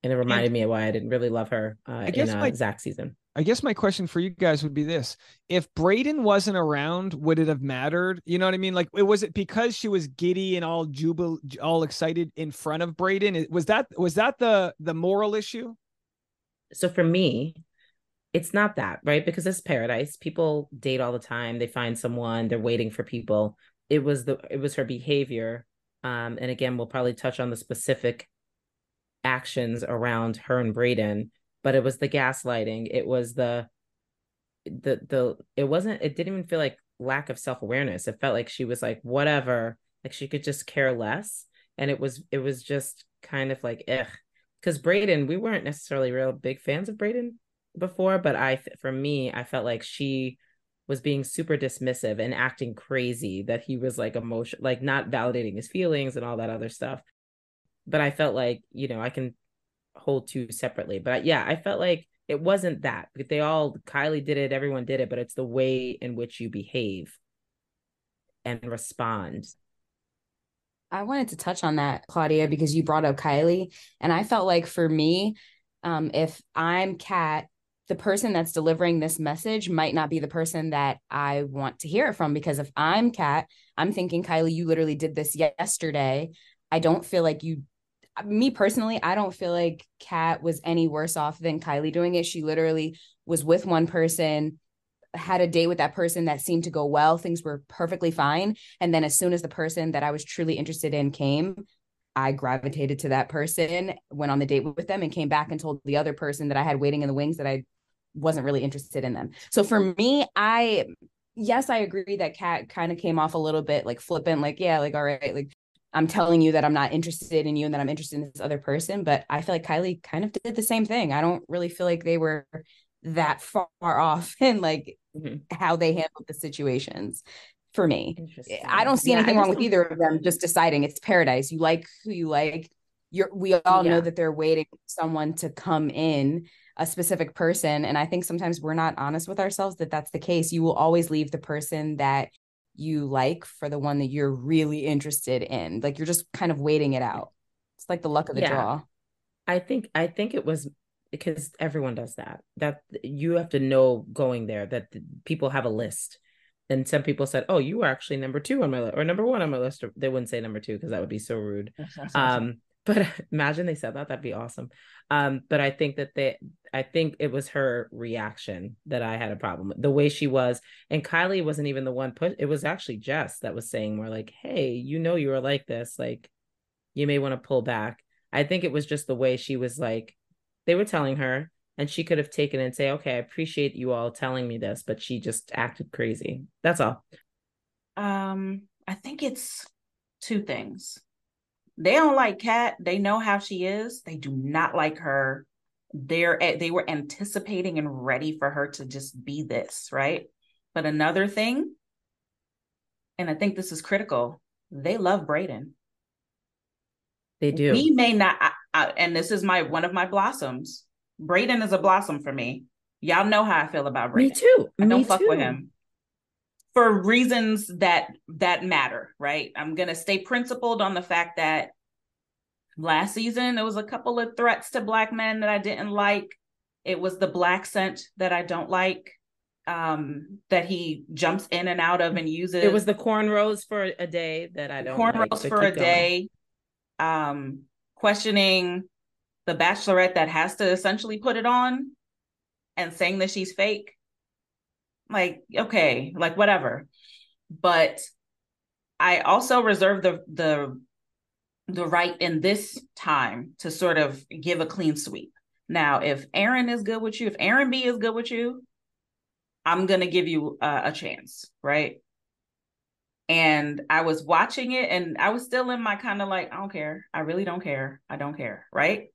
And it reminded and, me of why i didn't really love her uh, in uh, my, zach season I guess my question for you guys would be this: If Brayden wasn't around, would it have mattered? You know what I mean? Like, was it because she was giddy and all jubil, all excited in front of Brayden? Was that was that the the moral issue? So for me, it's not that, right? Because it's paradise. People date all the time. They find someone, they're waiting for people. It was the it was her behavior. Um, and again, we'll probably touch on the specific actions around her and Brayden, but it was the gaslighting. It was the the the it wasn't it didn't even feel like lack of self-awareness. It felt like she was like, whatever, like she could just care less. And it was it was just kind of like, ugh. Because brayden we weren't necessarily real big fans of brayden before, but I, for me, I felt like she was being super dismissive and acting crazy that he was like emotion, like not validating his feelings and all that other stuff. But I felt like, you know, I can hold two separately. But yeah, I felt like it wasn't that. They all, Kylie did it, everyone did it, but it's the way in which you behave and respond. I wanted to touch on that, Claudia, because you brought up Kylie. And I felt like for me, um, if I'm Kat the person that's delivering this message might not be the person that I want to hear it from because if I'm Kat, I'm thinking, Kylie, you literally did this yesterday. I don't feel like you, me personally, I don't feel like Kat was any worse off than Kylie doing it. She literally was with one person, had a date with that person that seemed to go well. Things were perfectly fine. And then as soon as the person that I was truly interested in came, I gravitated to that person, went on the date with them, and came back and told the other person that I had waiting in the wings that I wasn't really interested in them. So for me, I yes, I agree that Kat kind of came off a little bit like flippant, like, yeah, like, all right, like I'm telling you that I'm not interested in you and that I'm interested in this other person. But I feel like Kylie kind of did the same thing. I don't really feel like they were that far off in like mm-hmm. how they handled the situations for me. I don't see yeah, anything wrong with either of them just deciding it's paradise. You like who you like. You're we all yeah. know that they're waiting for someone to come in a specific person and i think sometimes we're not honest with ourselves that that's the case you will always leave the person that you like for the one that you're really interested in like you're just kind of waiting it out it's like the luck of the yeah. draw I think I think it was because everyone does that. That you have to know going there that people have a list. And some people said, "Oh, you were actually number two on my list, or number one on my list." They wouldn't say number two because that would be so rude. um, but imagine they said that that'd be awesome. Um but i think that they i think it was her reaction that i had a problem with the way she was. And kylie wasn't even the one put it was actually jess that was saying more like hey you know you were like this like you may want to pull back. I think it was just the way she was like they were telling her and she could have taken and say okay i appreciate you all telling me this but she just acted crazy. That's all. Um i think it's two things they don't like Kat. They know how she is. They do not like her. They're eh, they were anticipating and ready for her to just be this, right? But another thing, and I think this is critical, they love Brayden. They do. We may not, I, I, and this is my one of my blossoms. Brayden is a blossom for me. Y'all know how I feel about Brayden. Me too. I don't me fuck too. with him for reasons that that matter, right? I'm going to stay principled on the fact that last season there was a couple of threats to black men that I didn't like. It was the black scent that I don't like um that he jumps in and out of and uses. It was the cornrows for a day that I don't cornrows like, for a day. Um questioning the bachelorette that has to essentially put it on and saying that she's fake like okay like whatever. But i also reserve the the the right in this time to sort of give a clean sweep. Now if aaron is good with you if aaron b is good with you i'm gonna give you a, a chance right? And i was watching it and i was still in my kind of like i don't care. I really don't care. I don't care right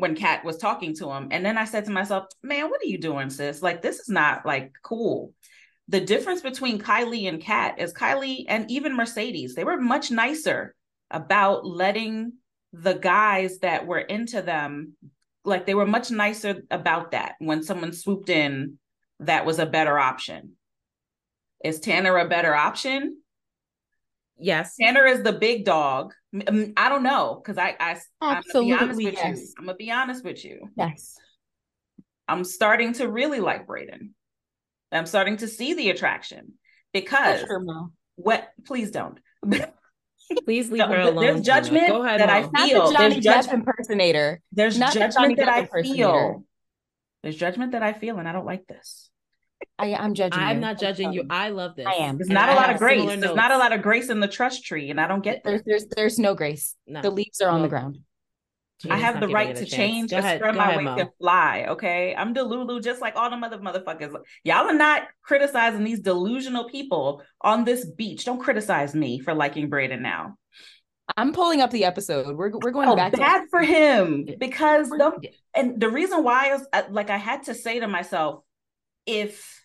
when Kat was talking to him. And then I said to myself, man, what are you doing, sis? Like, this is not like cool. The difference between Kylie and Kat is Kylie and even Mercedes, they were much nicer about letting the guys that were into them, like they were much nicer about that when someone swooped in that was a better option. Is Tanner a better option? Yes. Tanner is the big dog. I don't know because I, I absolutely I'm gonna be honest yes. with you. I'm gonna be honest with you. Yes. I'm starting to really like Brayden. I'm starting to see the attraction because sure, what? Please don't. Please leave her alone. There's judgment Go ahead, that Mo. I feel. Not the Johnny there's Depp impersonator. There's Not judgment the that I feel. There's judgment that I feel, and I don't like this. I, am judging. I'm you. not judging you. I love this. I am. There's not a lot of grace. There's notes. not a lot of grace in the trust tree, and I don't get there's there's there's no grace. No. The leaves are on the ground. I have the right to change and spread my wings and fly. Okay, I'm Delulu, just like all the mother motherfuckers. Y'all are not criticizing these delusional people on this beach. Don't criticize me for liking Brayden now. I'm pulling up the episode. We're we're going oh, back. Bad to- for him because the and the reason why is uh, like I had to say to myself, if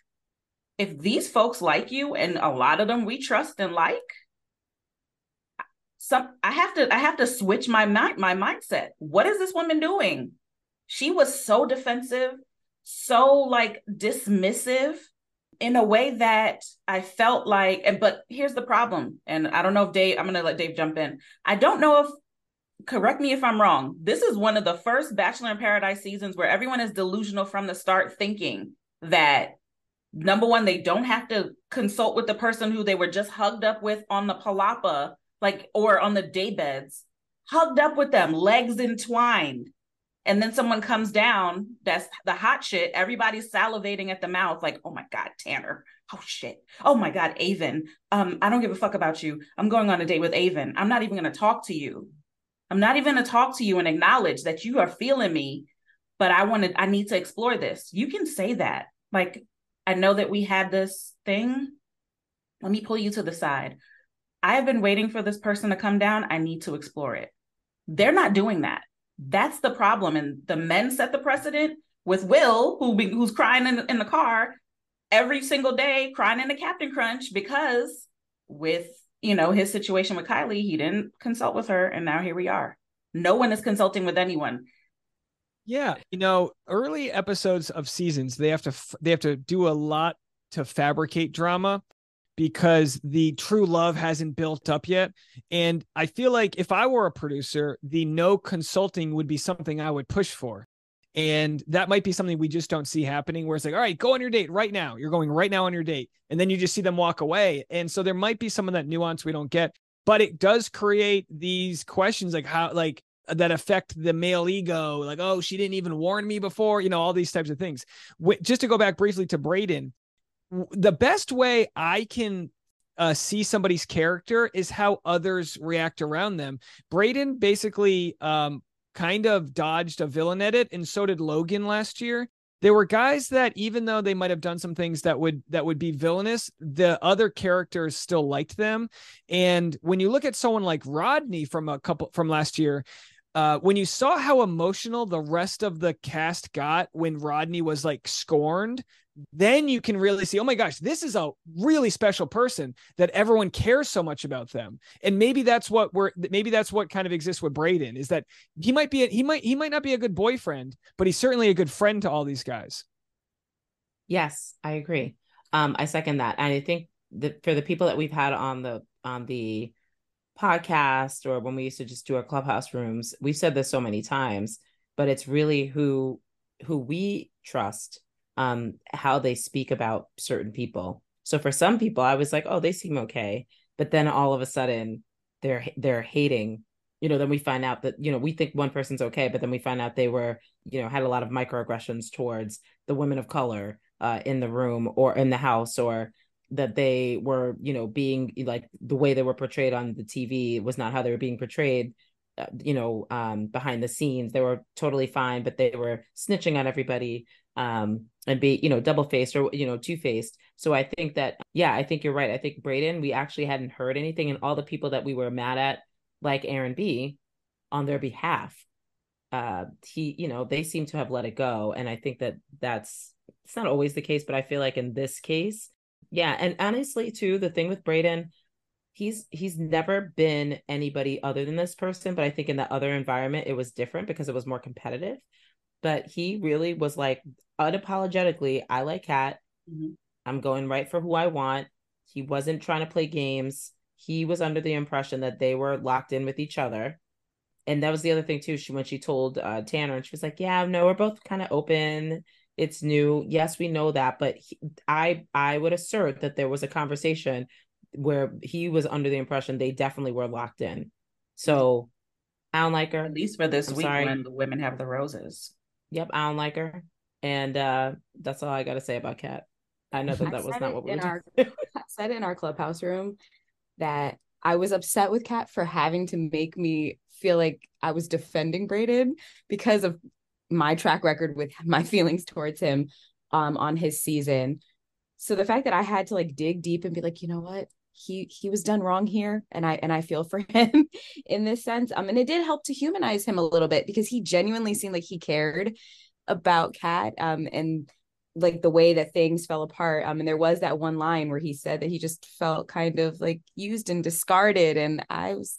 if these folks like you and a lot of them we trust and like some i have to i have to switch my mind my mindset. What is this woman doing? She was so defensive so like dismissive in a way that i felt like and but here's the problem and i don't know if dave i'm gonna let dave jump in. I don't know if correct me if i'm wrong this is one of the first bachelor in paradise seasons where everyone is delusional from the start thinking that number one, they don't have to consult with the person who they were just hugged up with on the palapa, like or on the day beds, hugged up with them, legs entwined. And then someone comes down, that's the hot shit. Everybody's salivating at the mouth, like, oh my God, Tanner. Oh shit. Oh my God, Aven. Um, I don't give a fuck about you. I'm going on a date with Aven. I'm not even gonna talk to you. I'm not even gonna talk to you and acknowledge that you are feeling me, but I wanted I need to explore this. You can say that. Like I know that we had this thing. Let me pull you to the side. I have been waiting for this person to come down. I need to explore it. They're not doing that. That's the problem. And the men set the precedent with Will, who be, who's crying in, in the car every single day, crying in the Captain Crunch because with you know his situation with Kylie, he didn't consult with her, and now here we are. No one is consulting with anyone. Yeah, you know, early episodes of seasons they have to they have to do a lot to fabricate drama. because the true love hasn't built up yet. And I feel like if I were a producer, the no consulting would be something I would push for. And that might be something we just don't see happening where it's like, all right, go on your date right now. You're going right now on your date. And then you just see them walk away. And so there might be some of that nuance we don't get, but it does create these questions like how, like, that affect the male ego, like, oh, she didn't even warn me before, you know, all these types of things. Just to go back briefly to Brayden, the best way I can uh, see somebody's character is how others react around them. Brayden basically um, kind of dodged a villain edit, and so did Logan last year. There were guys that even though they might have done some things that would that would be villainous, the other characters still liked them. And when you look at someone like Rodney from a couple from last year, uh, when you saw how emotional the rest of the cast got when Rodney was like scorned, then you can really see, oh my gosh, this is a really special person that everyone cares so much about them. And maybe that's what we're maybe that's what kind of exists with Brayden is that he might be a, he might he might not be a good boyfriend, but he's certainly a good friend to all these guys. Yes, I agree. Um, I second that. And I think that for the people that we've had on the on the podcast or when we used to just do our clubhouse rooms we've said this so many times but it's really who who we trust um how they speak about certain people. So for some people i was like oh they seem okay but then all of a sudden they're they're hating. You know then we find out that you know we think one person's okay but then we find out they were you know had a lot of microaggressions towards the women of color uh, in the room or in the house or that they were you know being like the way they were portrayed on the tv was not how they were being portrayed uh, you know um behind the scenes. They were totally fine but they were snitching on everybody um and be you know double faced or you know two faced so i think that yeah i think you're right. I think brayden we actually hadn't heard anything and all the people that we were mad at like aaron b on their behalf uh he you know they seem to have let it go and i think that that's it's not always the case but i feel like in this case yeah, and honestly, too, the thing with Brayden, he's he's never been anybody other than this person, but I think in that other environment it was different because it was more competitive. But he really was like unapologetically, I like Kat. Mm-hmm. I'm going right for who I want. He wasn't trying to play games. He was under the impression that they were locked in with each other. And that was the other thing too. She when she told uh, Tanner, and she was like, "Yeah, no, we're both kind of open it's new. Yes we know that but he, i i would assert that there was a conversation where he was under the impression they definitely were locked in. So i don't like her. At least for this I'm week sorry. when the women have the roses. Yep i don't like her. And uh that's all i gotta say about kat. I know that that was not what we in our I said in our clubhouse room that i was upset with kat for having to make me feel like I was defending Brayden because of my track record with my feelings towards him um on his season. So the fact that I had to like dig deep and be like, you know what? He he was done wrong here and I and I feel for him in this sense. Um and it did help to humanize him a little bit because he genuinely seemed like he cared about Kat. um and like the way that things fell apart. Um and there was that one line where he said that he just felt kind of like used and discarded and I was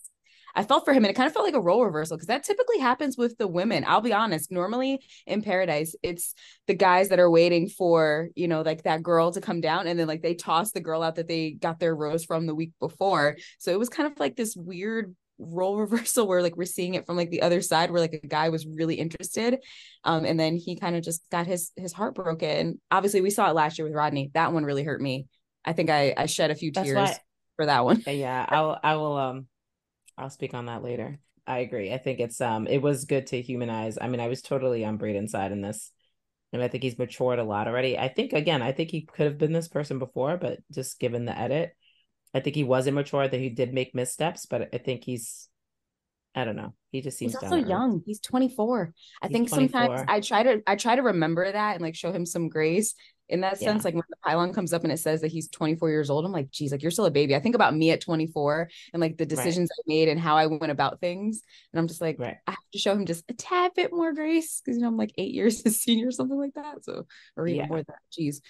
I felt for him and it kind of felt like a role reversal because that typically happens with the women. I'll be honest. Normally in paradise, it's the guys that are waiting for, you know, like that girl to come down and then like they toss the girl out that they got their rose from the week before. So it was kind of like this weird role reversal where like we're seeing it from like the other side where like a guy was really interested um and then he kind of just got his his heart broken obviously we saw it last year with rodney that one really hurt me i think i i shed a few That's tears why, for that one yeah i'll i will um I'll speak on that later. I agree. I think it's um it was good to humanize. I mean, I was totally on Brayden's side in this. And I think he's matured a lot already. I think again, I think he could have been this person before, but just given the edit, I think he was immature that he did make missteps, but I think he's I don't know. He just seems he's also young. He's 24. I he's think 24. sometimes I try to I try to remember that and like show him some grace in that sense. Yeah. Like when the pylon comes up and it says that he's 24 years old, I'm like, geez, like you're still a baby. I think about me at 24 and like the decisions right. I made and how I went about things. And I'm just like, right. I have to show him just a tad bit more grace because you know I'm like eight years his senior or something like that. So or even yeah. more than that. Jeez.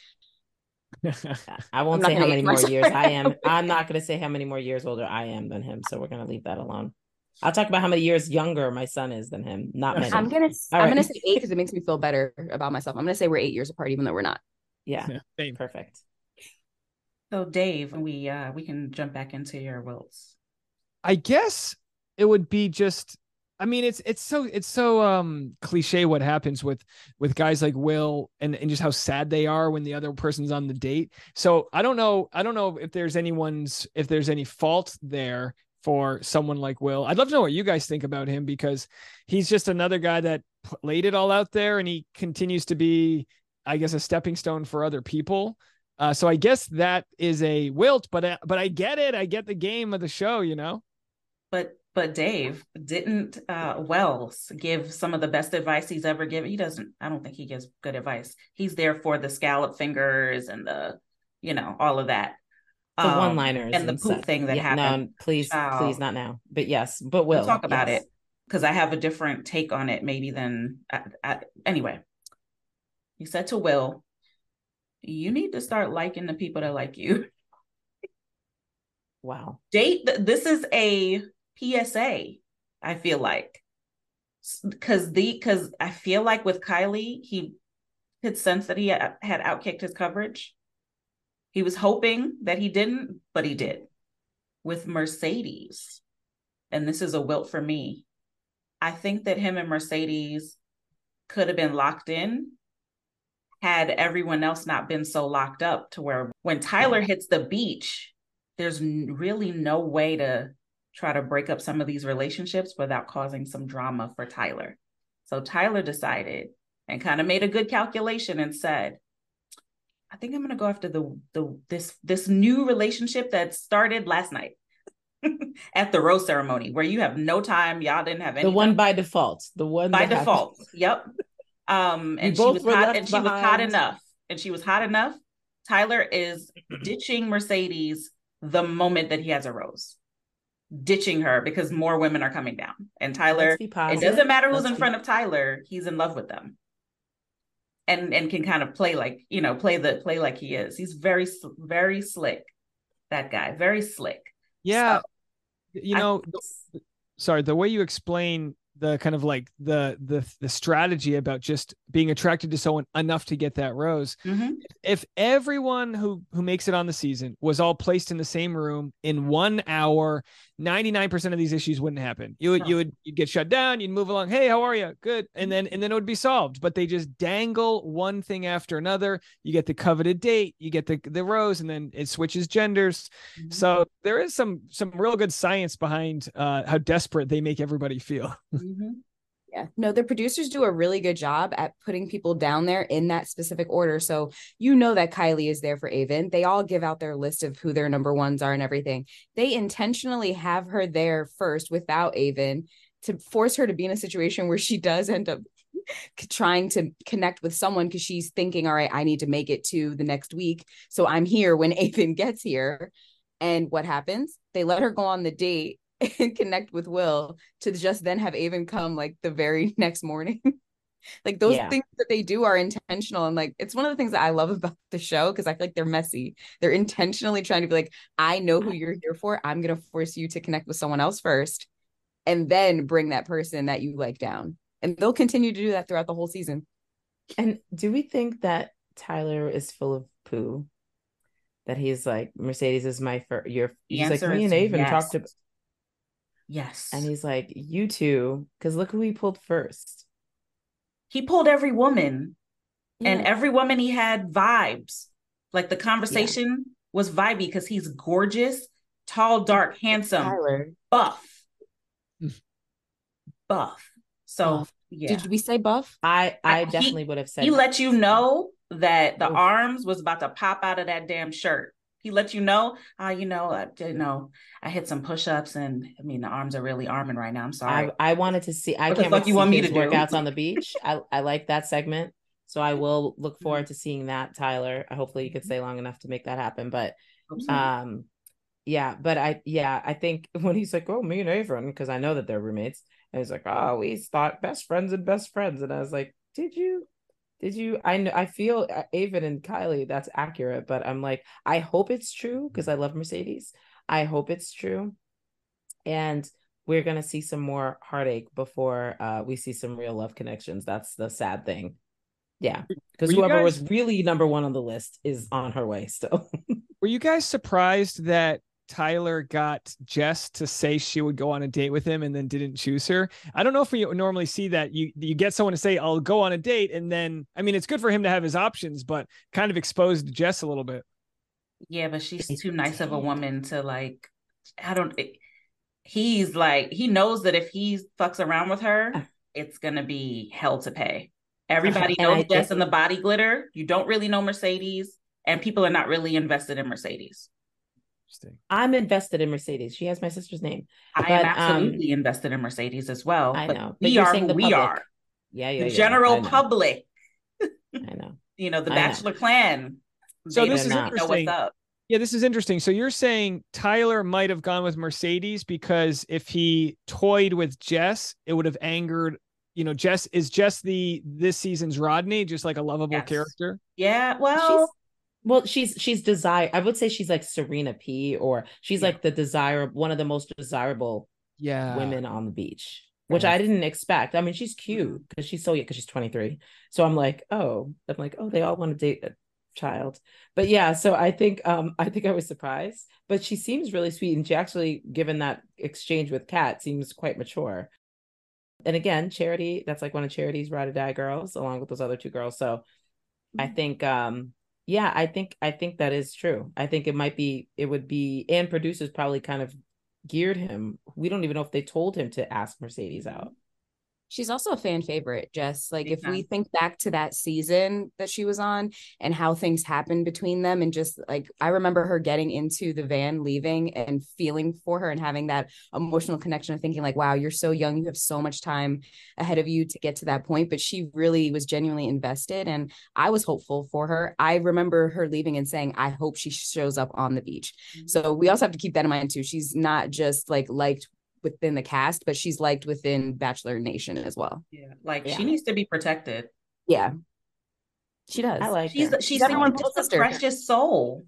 I won't say how many more years I am. I'm not gonna say how many more years older I am than him. So we're gonna leave that alone. I'll talk about how many years younger my son is than him. Not many. I'm gonna All I'm right. gonna say eight because it makes me feel better about myself. I'm gonna say we're eight years apart, even though we're not. Yeah. yeah perfect. So Dave, we uh we can jump back into your wills. I guess it would be just I mean, it's it's so it's so um cliche what happens with with guys like Will and and just how sad they are when the other person's on the date. So I don't know I don't know if there's anyone's if there's any fault there for someone like Will. I'd love to know what you guys think about him because he's just another guy that laid it all out there and he continues to be, I guess, a stepping stone for other people. Uh, so I guess that is a wilt, but uh, but I get it. I get the game of the show, you know. But but Dave didn't uh, Wells give some of the best advice he's ever given. He doesn't. I don't think he gives good advice. He's there for the scallop fingers and the, you know, all of that the um, one-liners and the poop stuff. thing that yeah, happened. No, please, Child. please, not now. But yes, but we'll, we'll talk about yes. it because I have a different take on it, maybe than I, I, anyway. He said to Will, "You need to start liking the people that like you." Wow. Date. This is a PSA. I feel like because the because I feel like with Kylie, he could sense that he had outkicked his coverage he was hoping that he didn't, but he did. With Mercedes, and this is a wilt for me, I think that him and Mercedes could have been locked in had everyone else not been so locked up to where when Tyler hits the beach, there's really no way to try to break up some of these relationships without causing some drama for Tyler. So Tyler decided and kind of made a good calculation and said, I think I'm gonna go after the the this this new relationship that started last night at the rose ceremony where you have no time. Y'all didn't have any. The one by default. The one by default. Happened. Yep. Um, and she was hot, and she was hot enough, and she was hot enough. Tyler is ditching Mercedes the moment that he has a rose, ditching her because more women are coming down. And Tyler, it doesn't matter who's Let's in front of Tyler, he's in love with them. And and can kind of play like you know play the play like he is. He's very very slick that guy very slick. Yeah. So, you know I, sorry the way you explain the kind of like the the the strategy about just being attracted to someone enough to get that rose. Mm-hmm. If everyone who who makes it on the season was all placed in the same room in one hour, ninety nine percent of these issues wouldn't happen. You would no. you would you'd get shut down. You'd move along. Hey, how are you? Good, and then and then it would be solved. But they just dangle one thing after another. You get the coveted date. You get the the rose, and then it switches genders. Mm-hmm. So there is some some real good science behind uh, how desperate they make everybody feel. Mm-hmm. Yeah. No, the producers do a really good job at putting people down there in that specific order. So you know that Kylie is there for Aven. They all give out their list of who their number ones are and everything. They intentionally have her there first without Aven to force her to be in a situation where she does end up trying to connect with someone because she's thinking, all right, I need to make it to the next week. So I'm here when Aven gets here. And what happens? They let her go on the date and connect with Will to just then have Aven come like the very next morning. like those yeah. things that they do are intentional and like it's one of the things that I love about the show because I feel like they're messy. They're intentionally trying to be like, I know who you're here for. I'm gonna force you to connect with someone else first and then bring that person that you like down. And they'll continue to do that throughout the whole season. And do we think that Tyler is full of poo? That he's like Mercedes is my first. Your he's like me and Aven yes. talked about Yes. And he's like, You two, because look who he pulled first. He pulled every woman. Yeah. And every woman he had vibes. Like the conversation yeah. was vibey because he's gorgeous, tall, dark, handsome, Tyler. buff. Hmm. buff. So buff. yeah. Did we say buff? I I, I definitely he, would have said he let you know that the Oof. arms was about to pop out of that damn shirt. He let you know, uh, you know, uh, you know, I hit some push-ups and I mean the arms are really arming right now. I'm sorry. I, I wanted to see I what can't you want me to do? workouts on the beach. I, I like that segment. So I will look forward mm-hmm. to seeing that, Tyler. Hopefully you could stay long enough to make that happen. But um yeah, but I yeah, I think when he's like, Oh, me and Aven, because I know that they're roommates, and he's like, Oh, we thought best friends and best friends. And I was like, Did you? Did you? I know. I feel uh, Aven and Kylie. That's accurate, but I'm like, I hope it's true because I love Mercedes. I hope it's true, and we're gonna see some more heartache before uh, we see some real love connections. That's the sad thing. Yeah, because whoever guys... was really number one on the list is on her way still. Were you guys surprised that Tyler got Jess to say she would go on a date with him and then didn't choose her. I don't know if we normally see that. You you get someone to say, I'll go on a date, and then I mean it's good for him to have his options, but kind of exposed Jess a little bit. Yeah, but she's too nice of a woman to like I don't he's like he knows that if he fucks around with her, uh. it's gonna be hell to pay. Everybody knows Jess and the body glitter. You don't really know Mercedes, and people are not really invested in Mercedes. I'm invested in Mercedes. She has my sister's name. I but, am um, absolutely um, invested in Mercedes as well. I know. But we are who we public. are. Yeah, yeah. The yeah, general public. I know. you know, the Bachelor know. clan. So this is interesting. Yeah, this is interesting. So you're saying Tyler might have gone with Mercedes because if he toyed with Jess, it would have angered. You know, Jess is Jess the this season's Rodney, just like a lovable yes. character. Yeah, well, She's, well, she's she's desire. I would say she's like Serena P, or she's yeah. like the desire, one of the most desirable yeah women on the beach, which I didn't expect. I mean, she's cute because mm-hmm. she's so young because she's 23. So I'm like, oh, I'm like, oh, they all want to date a child. But yeah, so I think um I think I was surprised, but she seems really sweet, and she actually, given that exchange with Kat, seems quite mature. And again, Charity, that's like one of Charity's ride or die girls, along with those other two girls. So I mm-hmm. think um yeah i think i think that is true. I think it might be it would be and producers probably kind of geared him. We don't even know if they told him to ask mercedes out She's also a fan favorite, Jess. Like, if we think back to that season that she was on and how things happened between them, and just like I remember her getting into the van, leaving and feeling for her and having that emotional connection of thinking, like, wow, you're so young, you have so much time ahead of you to get to that point. But she really was genuinely invested, and I was hopeful for her. I remember her leaving and saying, I hope she shows up on the beach. Mm-hmm. So we also have to keep that in mind, too. She's not just like liked within the cast, but she's liked within Bachelor Nation as well. Yeah, like yeah. she needs to be protected. Yeah, she does. I like. She's her. she's everyone's just a precious soul.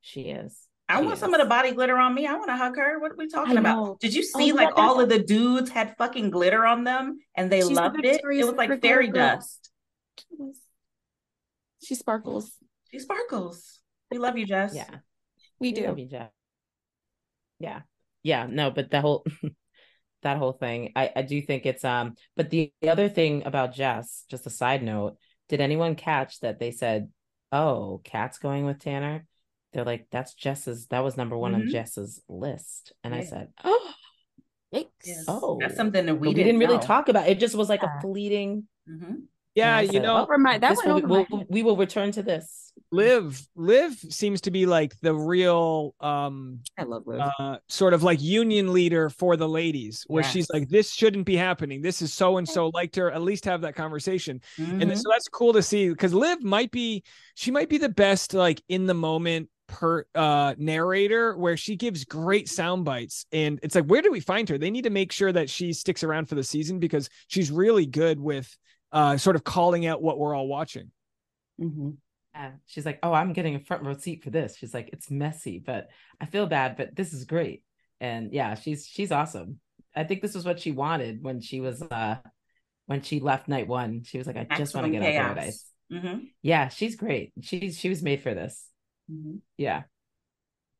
she is. I she want is. some of the body glitter on me. I want to hug her. What are we talking about? Did you oh, see oh, like all of the dudes had fucking glitter on them and they she's loved the it? It was like fairy dust. She sparkles. She sparkles. We love you, Jess. Yeah. We, we do. Love you, Jess. Yeah yeah no but the whole that whole thing i i do think it's um but the, the other thing about jess just a side note did anyone catch that they said oh Kat's going with tanner they're like that's jess's that was number one mm-hmm. on jess's list and yeah. i said oh Yes. Oh, that's something that we, we didn't, didn't really talk about. It just was like yeah. a fleeting. Mm-hmm. Yeah, you know, oh, my, that will, we'll, we will return to this. Liv, Liv seems to be like the real um I love Liv. Uh, sort of like union leader for the ladies, where yes. she's like, This shouldn't be happening. This is so and so liked her, at least have that conversation. Mm-hmm. And so that's cool to see because Liv might be she might be the best like in the moment per uh narrator where she gives great sound bites and it's like where do we find her they need to make sure that she sticks around for the season because she's really good with uh sort of calling out what we're all watching mm-hmm. Yeah. She's like, oh, I'm getting a front row seat for this. She's like, it's messy, but I feel bad, but this is great. And yeah, she's she's awesome. I think this was what she wanted when she was uh when she left night one. She was like, I just want to get out of paradise. Mm-hmm. Yeah, she's great. She's she was made for this. Mm-hmm. Yeah.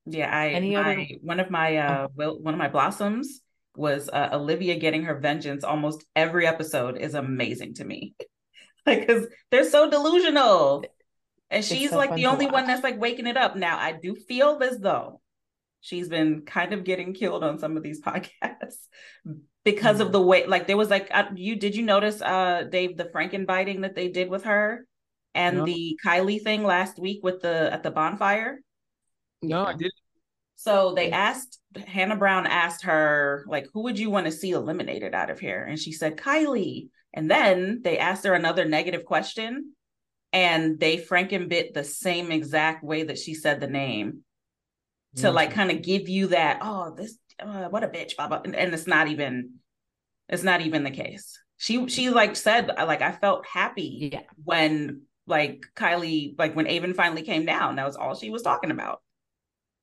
Yeah, I Any my, other... one of my uh will one of my blossoms was uh, Olivia getting her vengeance almost every episode is amazing to me. like cuz they're so delusional and she's so like the only one that's like waking it up. Now, I do feel as though she's been kind of getting killed on some of these podcasts because mm-hmm. of the way like there was like uh, you did you notice uh Dave the Frankenbiting that they did with her and no. the Kylie thing last week with the at the bonfire? No, I didn't. So they asked Hannah Brown asked her like who would you want to see eliminated out of here and she said Kylie and then they asked her another negative question and they frankenbit the same exact way that she said the name to mm-hmm. like kind of give you that oh this uh, what a bitch blah, blah. And, and it's not even it's not even the case she she like said like i felt happy yeah. when like kylie like when aven finally came down that was all she was talking about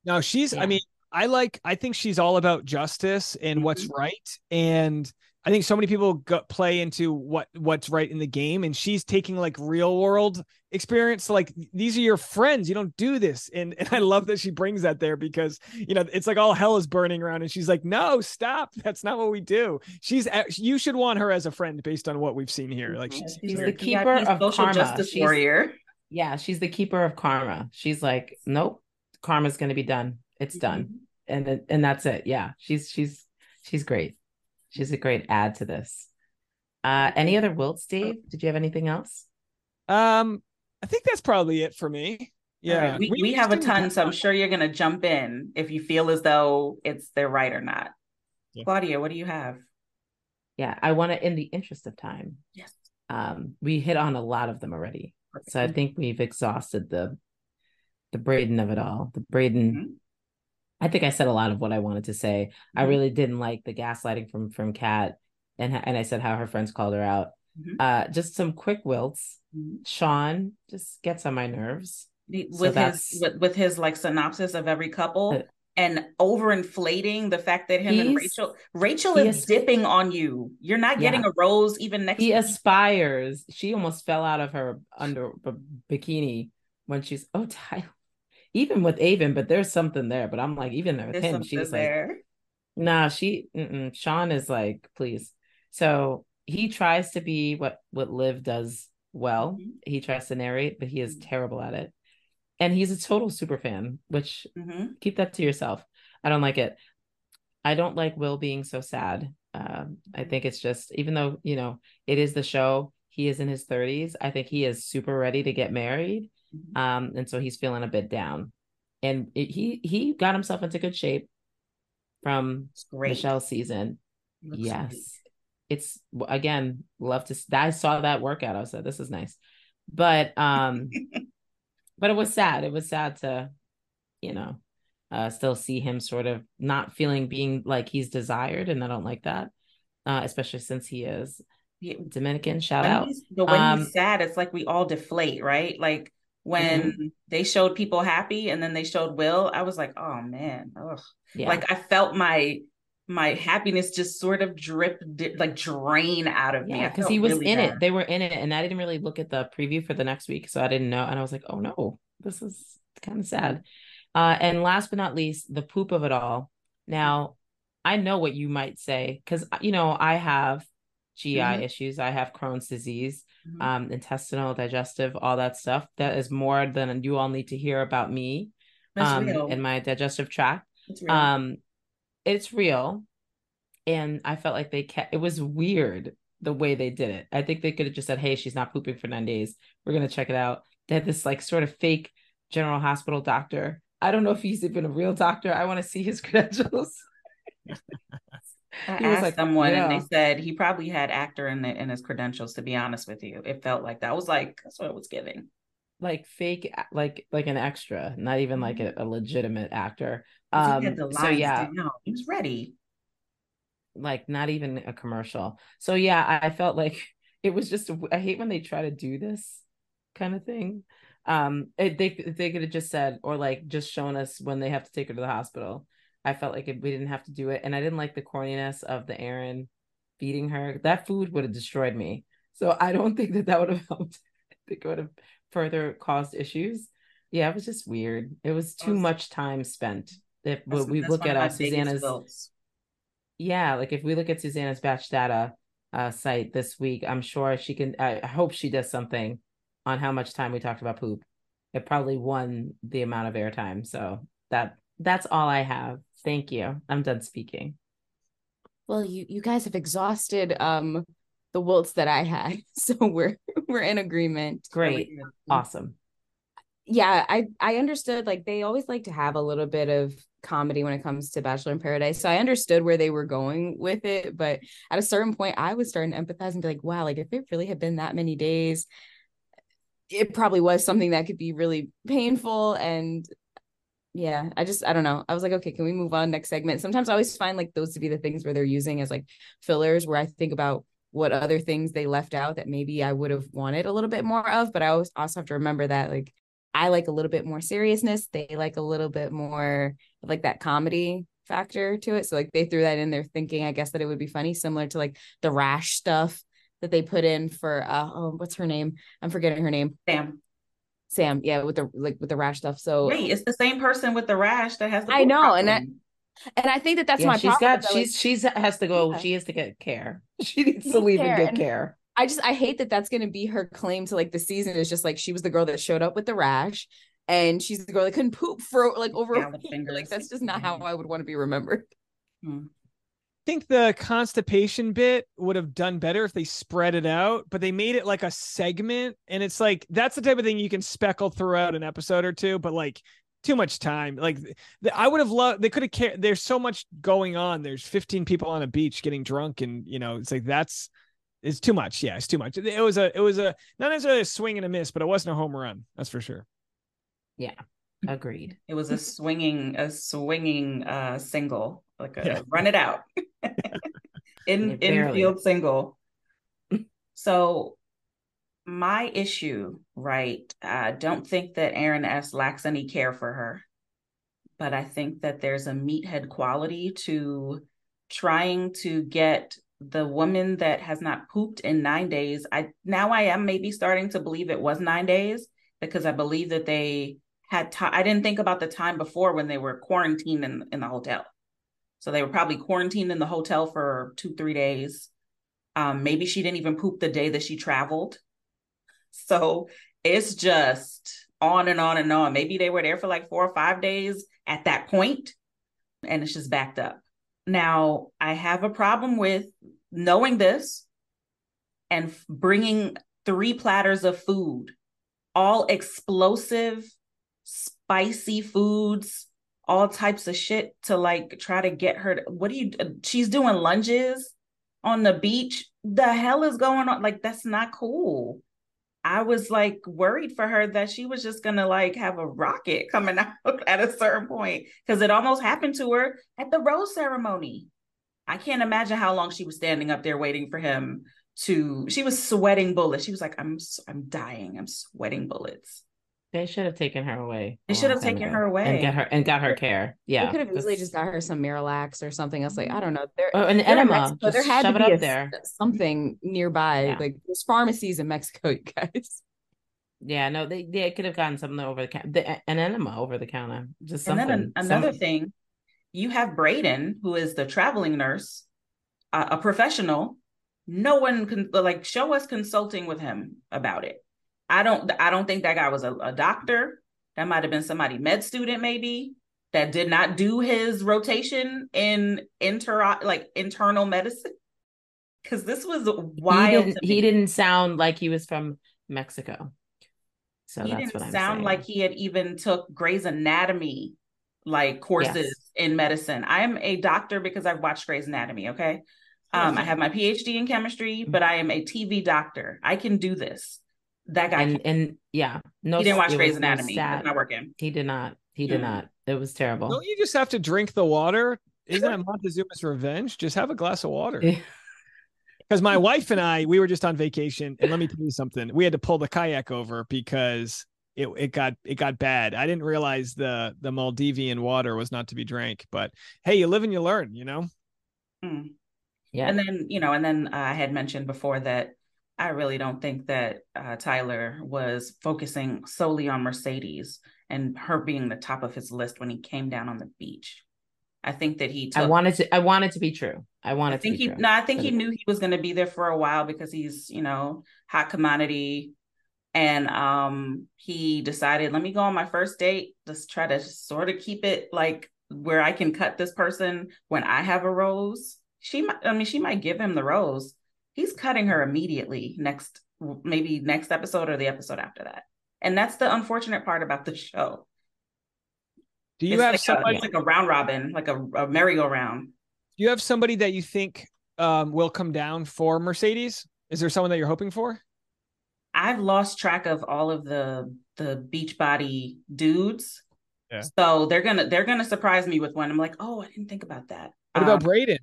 no she's yeah. i mean i like i think she's all about justice and mm-hmm. what's right and I think so many people go, play into what what's right in the game, and she's taking like real world experience. like these are your friends. You don't do this, and and I love that she brings that there because you know it's like all hell is burning around, and she's like, no, stop. That's not what we do. She's you should want her as a friend based on what we've seen here. Like she's, she's the keeper of social karma. justice she's, warrior. Yeah, she's the keeper of karma. She's like, nope, karma's going to be done. It's done, mm-hmm. and and that's it. Yeah, she's she's she's great. She's a great add to this. Uh, any other wilts, Dave? Did you have anything else? Um, I think that's probably it for me. Yeah, right. we, we, we have a ton, so I'm sure you're gonna jump in if you feel as though it's they're right or not. Yeah. Claudia, what do you have? Yeah, I want to, in the interest of time. Yes. Um, we hit on a lot of them already, Perfect. so I think we've exhausted the the Brayden of it all. The Brayden. Mm-hmm. I think I said a lot of what I wanted to say. Mm-hmm. I really didn't like the gaslighting from from Kat, and and I said how her friends called her out. Mm-hmm. Uh, just some quick wilts. Mm-hmm. Sean just gets on my nerves with so his with, with his like synopsis of every couple. Uh, and overinflating the fact that him and Rachel Rachel is is dipping on you. You're not getting yeah. a rose even next. He aspires. She almost fell out of her under bikini when she's oh Tyler even with Aven, but there's something there. But I'm like, even with there's him, she's there. like, nah, she, Sean is like, please. So he tries to be what what Liv does well. Mm-hmm. He tries to narrate, but he is mm-hmm. terrible at it. And he's a total super fan, which mm-hmm. keep that to yourself. I don't like it. I don't like Will being so sad. Um, I mm-hmm. think it's just, even though, you know, it is the show, he is in his 30s. I think he is super ready to get married. Mm-hmm. Um, and so he's feeling a bit down. And it, he he got himself into good shape from Michelle's season. yes. Great. It's again, love to I saw that workout. I said, this is nice. But um but it was sad. It was sad to, you know, uh still see him sort of not feeling being like he's desired, and I don't like that. Uh, especially since he is Dominican. Shout when out. But when um, he's sad, it's like we all deflate, right? Like when mm-hmm. they showed people happy and then they showed Will, I was like, oh man. Yeah. like I felt my my happiness just sort of drip di- like drain out of yeah, me. because he was really in bad. it. They were in it, and I didn't really look at the preview for the next week, so I didn't know. And I was like, oh no, this is kind of sad. Uh, and last but not least, the poop of it all. Now, I know what you might say because you know I have GI mm-hmm. issues. I have Crohn's disease mm-hmm. um, intestinal, digestive, all that stuff. That is more than you all need to hear about me um, in my digestive tract. It's real. Um, it's real. And I felt like they kept, it was weird the way they did it. I think they could have just said, hey, she's not pooping for nine days. We're going to check it out. They had this like sort of fake general hospital doctor. I don't know if he's even a real doctor. I want to see his credentials. I he asked like, someone yeah. and they said he probably had actor in the, in his credentials. To be honest with you, it felt like that. I was like, that's what it was giving. Like fake, like like an extra, not even like a, a legitimate actor. Um, so yeah, he was ready. Like not even a commercial. So yeah, I, I felt like it was just. I hate when they try to do this kind of thing. Um, it, they they could have just said or like just shown us when they have to take her to the hospital I felt like we didn't have to do it. And I didn't like the corniness of the Aaron feeding her. That food would have destroyed me. So I don't think that that would have helped. I think it would have further caused issues. Yeah, it was just weird. It was too much time spent. If that's, we look at uh, Susanna's, yeah, like if we look at Susanna's batch data uh, site this week, I'm sure she can. I hope she does something on how much time we talked about poop. It probably won the amount of airtime. So that that's all I have. Thank you. I'm done speaking. Well, you you guys have exhausted um the wilts that I had, so we're we're in agreement. Great, awesome. Yeah, I I understood. Like they always like to have a little bit of comedy when it comes to Bachelor in Paradise, so I understood where they were going with it. But at a certain point, I was starting to empathize and be like, wow, like if it really had been that many days, it probably was something that could be really painful and yeah i just i don't know i was like okay can we move on next segment sometimes i always find like those to be the things where they're using as like fillers where i think about what other things they left out that maybe i would have wanted a little bit more of but i always also have to remember that like i like a little bit more seriousness they like a little bit more like that comedy factor to it. So like they threw that in there thinking, I guess that it would be funny, similar to like the rash stuff that they put in for uh oh, what's her name? I'm forgetting her name. Sam. Sam, yeah, with the like with the rash stuff. So wait, it's the same person with the rash that has the I know, problem. and that and I think that that's yeah, my she's problem. got she's like, she's has to go. Yeah. She has to get care. She needs to leave care. and get and care. I just I hate that that's going to be her claim to like the season is just like she was the girl that showed up with the rash and she's the girl that couldn't poop for like over yeah, a week. Like that's just not how I would want to be remembered. Hmm. I think the constipation bit would have done better if they spread it out, but they made it like a segment. And it's like that's the type of thing you can speckle throughout an episode or two, but like too much time. Like I would have loved they could have cared. There's so much going on. There's 15 people on a beach getting drunk, and you know, it's like that's it's too much. Yeah, it's too much. It was a it was a not necessarily a swing and a miss, but it wasn't a home run. That's for sure. Yeah, agreed. It was a swinging a swinging uh single, like a yeah. run it out in infield single. So my issue, right? I don't think that Aaron S lacks any care for her, but I think that there's a meathead quality to trying to get the woman that has not pooped in nine days. I now I am maybe starting to believe it was nine days because I believe that they had time. I didn't think about the time before when they were quarantined in, in the hotel. So they were probably quarantined in the hotel for two, three days. Um, maybe she didn't even poop the day that she traveled. So it's just on and on and on. Maybe they were there for like four or five days at that point, and it's just backed up. Now, I have a problem with knowing this and bringing three platters of food, all explosive, spicy foods, all types of shit to like try to get her. To, what do you? Uh, she's doing lunges on the beach. The hell is going on? Like that's not cool. I was like worried for her that she was just gonna like have a rocket coming out at a certain point because it almost happened to her at the rose ceremony. I can't imagine how long she was standing up there waiting for him to. She was sweating bullets. She was like, "I'm, I'm dying. I'm sweating bullets." They should have taken her away. They should have taken ago. her away and get her and got her care. Yeah, they could have easily just got her some Miralax or something else. Like I don't know. There, oh, an enema. there had to be a, there. something nearby. Yeah. Like there's pharmacies in Mexico, you guys. Yeah, no, they they could have gotten something over the counter, an enema over the counter. Just something. And then an, another something. thing, you have Brayden, who is the traveling nurse, uh, a professional. No one can like show us consulting with him about it I don't I don't think that guy was a, a doctor. That might have been somebody med student maybe that did not do his rotation in inter like internal medicine. Cause this was wild. He didn't, he didn't sound like he was from Mexico. So he didn't sound saying. like he had even took Grey's Anatomy like courses yes. in medicine. I'm a doctor because I've watched Grey's Anatomy. Okay. Um, I have my PhD in chemistry, but I am a TV doctor. I can do this. That guy and, and yeah, no, he didn't watch Grey's Anatomy. No not working. He did not. He did not. It was terrible. Don't you just have to drink the water? Isn't that Montezuma's revenge? Just have a glass of water. Because my wife and I, we were just on vacation, and let me tell you something. We had to pull the kayak over because it it got it got bad. I didn't realize the the Maldivian water was not to be drank. But hey, you live and you learn, you know. Mm. Yeah. And then you know, and then uh, I had mentioned before that I really don't think that uh, Tyler was focusing solely on Mercedes and her being the top of his list when he came down on the beach. I think that he. Took, I wanted to. I wanted to be true. I wanted. I think he. True. No, I think he knew he was going to be there for a while because he's, you know, hot commodity, and um, he decided, let me go on my first date. Let's try to sort of keep it like where I can cut this person when I have a rose. She might. I mean, she might give him the rose, he's cutting her immediately next maybe next episode or the episode after that. And that's the unfortunate part about the show. Do you it's have like somebody a, like a round robin like a, a merry-go-round. Do you have somebody that you think um, will come down for mercedes? Is there someone that you're hoping for? I've lost track of all of the the beach body dudes. Yeah. so they're gonna they're gonna surprise me with one. I'm like oh i didn't think about that. What about um, brayden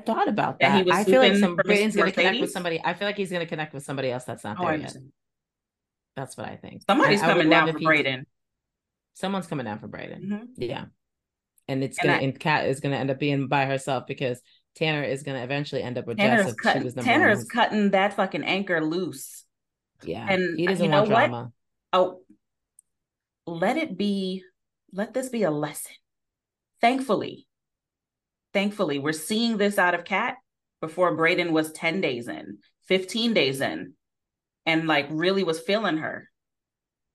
thought about that. I feel like some Brayden's going to connect with somebody. I feel like he's going to connect with somebody else that's not oh, there yet. That's what I think. Somebody's I, coming I down for Brayden. Someone's coming down for Brayden. Mm-hmm. Yeah. and it's gonna and, I, and Kat is gonna end up being by herself because Tanner is gonna eventually end up with Tanner's Jess. Cut, Tanner's cutting that fucking anchor loose. Yeah, and he doesn't you know want drama. What? Oh, let it be. Let this be a lesson. Thankfully, thankfully, we're seeing this out of Kat before Brayden was ten days in, fifteen days in, and like really was feeling her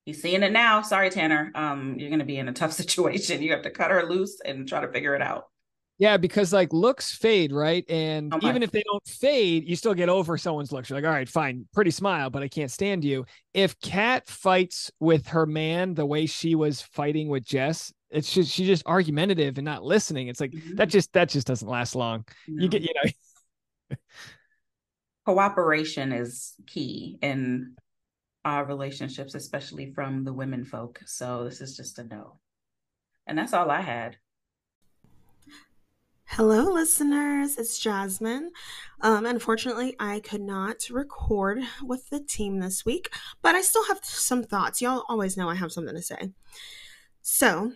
he's seeing it now. Sorry, Tanner. Um, you're gonna be in a tough situation. You have to cut her loose and try to figure it out. Yeah, because like looks fade, right? And oh even if they don't fade, you still get over someone's looks. You're like, all right, fine, pretty smile, but I can't stand you. If Kat fights with her man the way she was fighting with Jess, it's just she's just argumentative and not listening. It's like mm-hmm. that just that just doesn't last long. No. You get, you know. Cooperation is key in our relationships, especially from the women folk. So this is just a no. And that's all I had. Hello, listeners. It's Jasmine. Um, unfortunately, I could not record with the team this week, but I still have some thoughts. Y'all always know I have something to say. So,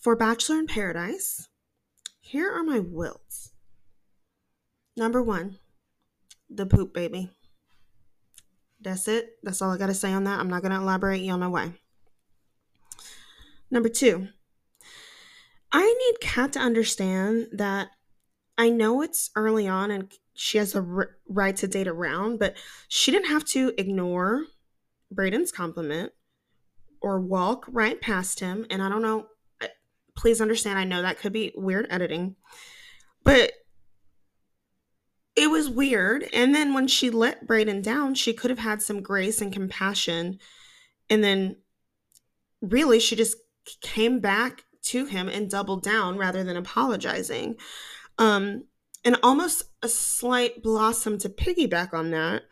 for Bachelor in Paradise, here are my wills. Number one, the poop baby. That's it. That's all I got to say on that. I'm not going to elaborate. Y'all know why. Number two, I need Kat to understand that I know it's early on and she has a r- right to date around, but she didn't have to ignore Brayden's compliment or walk right past him. And I don't know, please understand, I know that could be weird editing, but it was weird. And then when she let Brayden down, she could have had some grace and compassion. And then really, she just came back to him and doubled down rather than apologizing. Um, and almost a slight blossom to piggyback on that.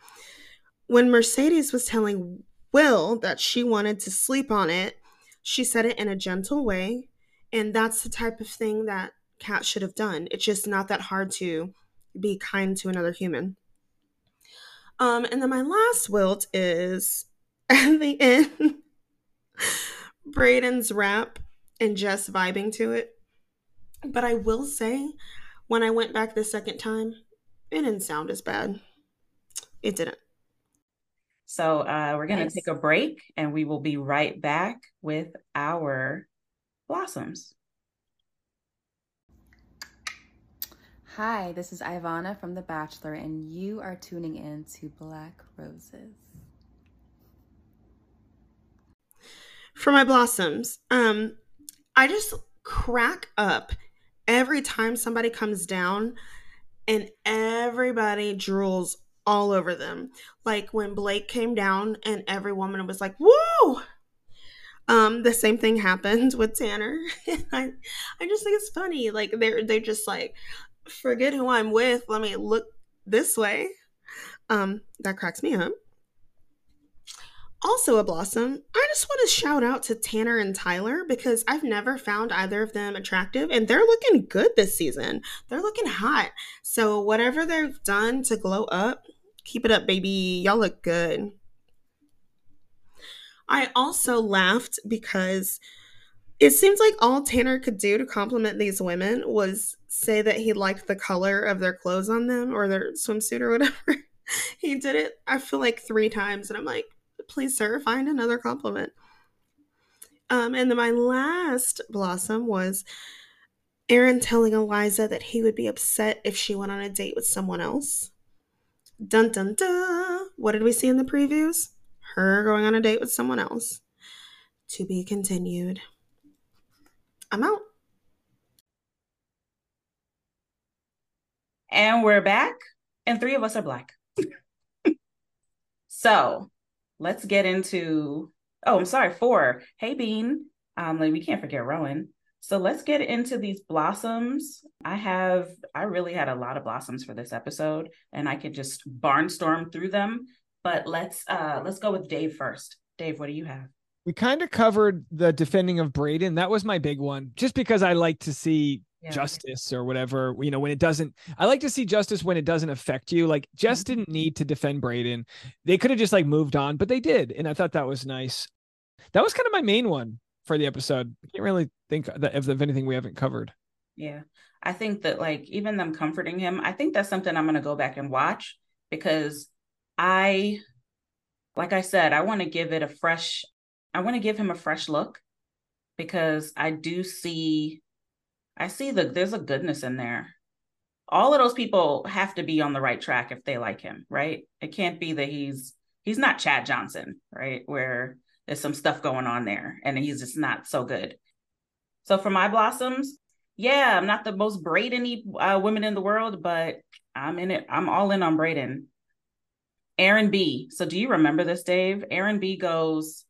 When Mercedes was telling Will that she wanted to sleep on it, she said it in a gentle way. And that's the type of thing that Kat should have done. It's just not that hard to be kind to another human. Um, and then my last wilt is at the end, Brayden's rap and just vibing to it. But I will say, when I went back the second time, it didn't sound as bad. It didn't. So uh, we're going to nice. take a break and we will be right back with our blossoms. Hi, this is Ivana from The Bachelor, and you are tuning in to Black Roses. For my blossoms, um, I just crack up every time somebody comes down and everybody drools all over them. Like when Blake came down and every woman was like, whoa! Um, the same thing happened with Tanner. I, I just think it's funny. Like they're they're just like, forget who I'm with. Let me look this way. Um, that cracks me up. Also, a blossom. I just want to shout out to Tanner and Tyler because I've never found either of them attractive and they're looking good this season. They're looking hot. So, whatever they've done to glow up, keep it up, baby. Y'all look good. I also laughed because it seems like all Tanner could do to compliment these women was say that he liked the color of their clothes on them or their swimsuit or whatever. he did it, I feel like three times, and I'm like, please, sir, find another compliment. Um, and then my last blossom was Aaron telling Eliza that he would be upset if she went on a date with someone else. Dun dun dun. What did we see in the previews? Her going on a date with someone else. To be continued. I'm out. And we're back, and three of us are black. so let's get into oh, I'm sorry, four. Hey Bean. Um, like we can't forget Rowan. So let's get into these blossoms. I have I really had a lot of blossoms for this episode, and I could just barnstorm through them. But let's uh let's go with Dave first. Dave, what do you have? we kind of covered the defending of brayden That was my big one, just because I like to see yeah. justice or whatever. You know, when it doesn't, I like to see justice when it doesn't affect you. Like, Jess mm-hmm. didn't need to defend Brayden. They could have just like moved on, but they did, and I thought that was nice. That was kind of my main one for the episode. I can't really think of, of anything we haven't covered. Yeah. I think that like even them comforting him, I think that's something I'm gonna go back and watch because I like I said, I want to give it a fresh I want to give him a fresh look because I do see I see that there's a goodness in there. All of those people have to be on the right track if they like him, right? It can't be that he's he's not Chad Johnson, right? Where there's some stuff going on there and he's just not so good. So for my blossoms, yeah, I'm not the most Brayden uh, women in the world, but I'm in it. I'm all in on Brayden. Aaron B. So do you remember this, Dave? Aaron B goes,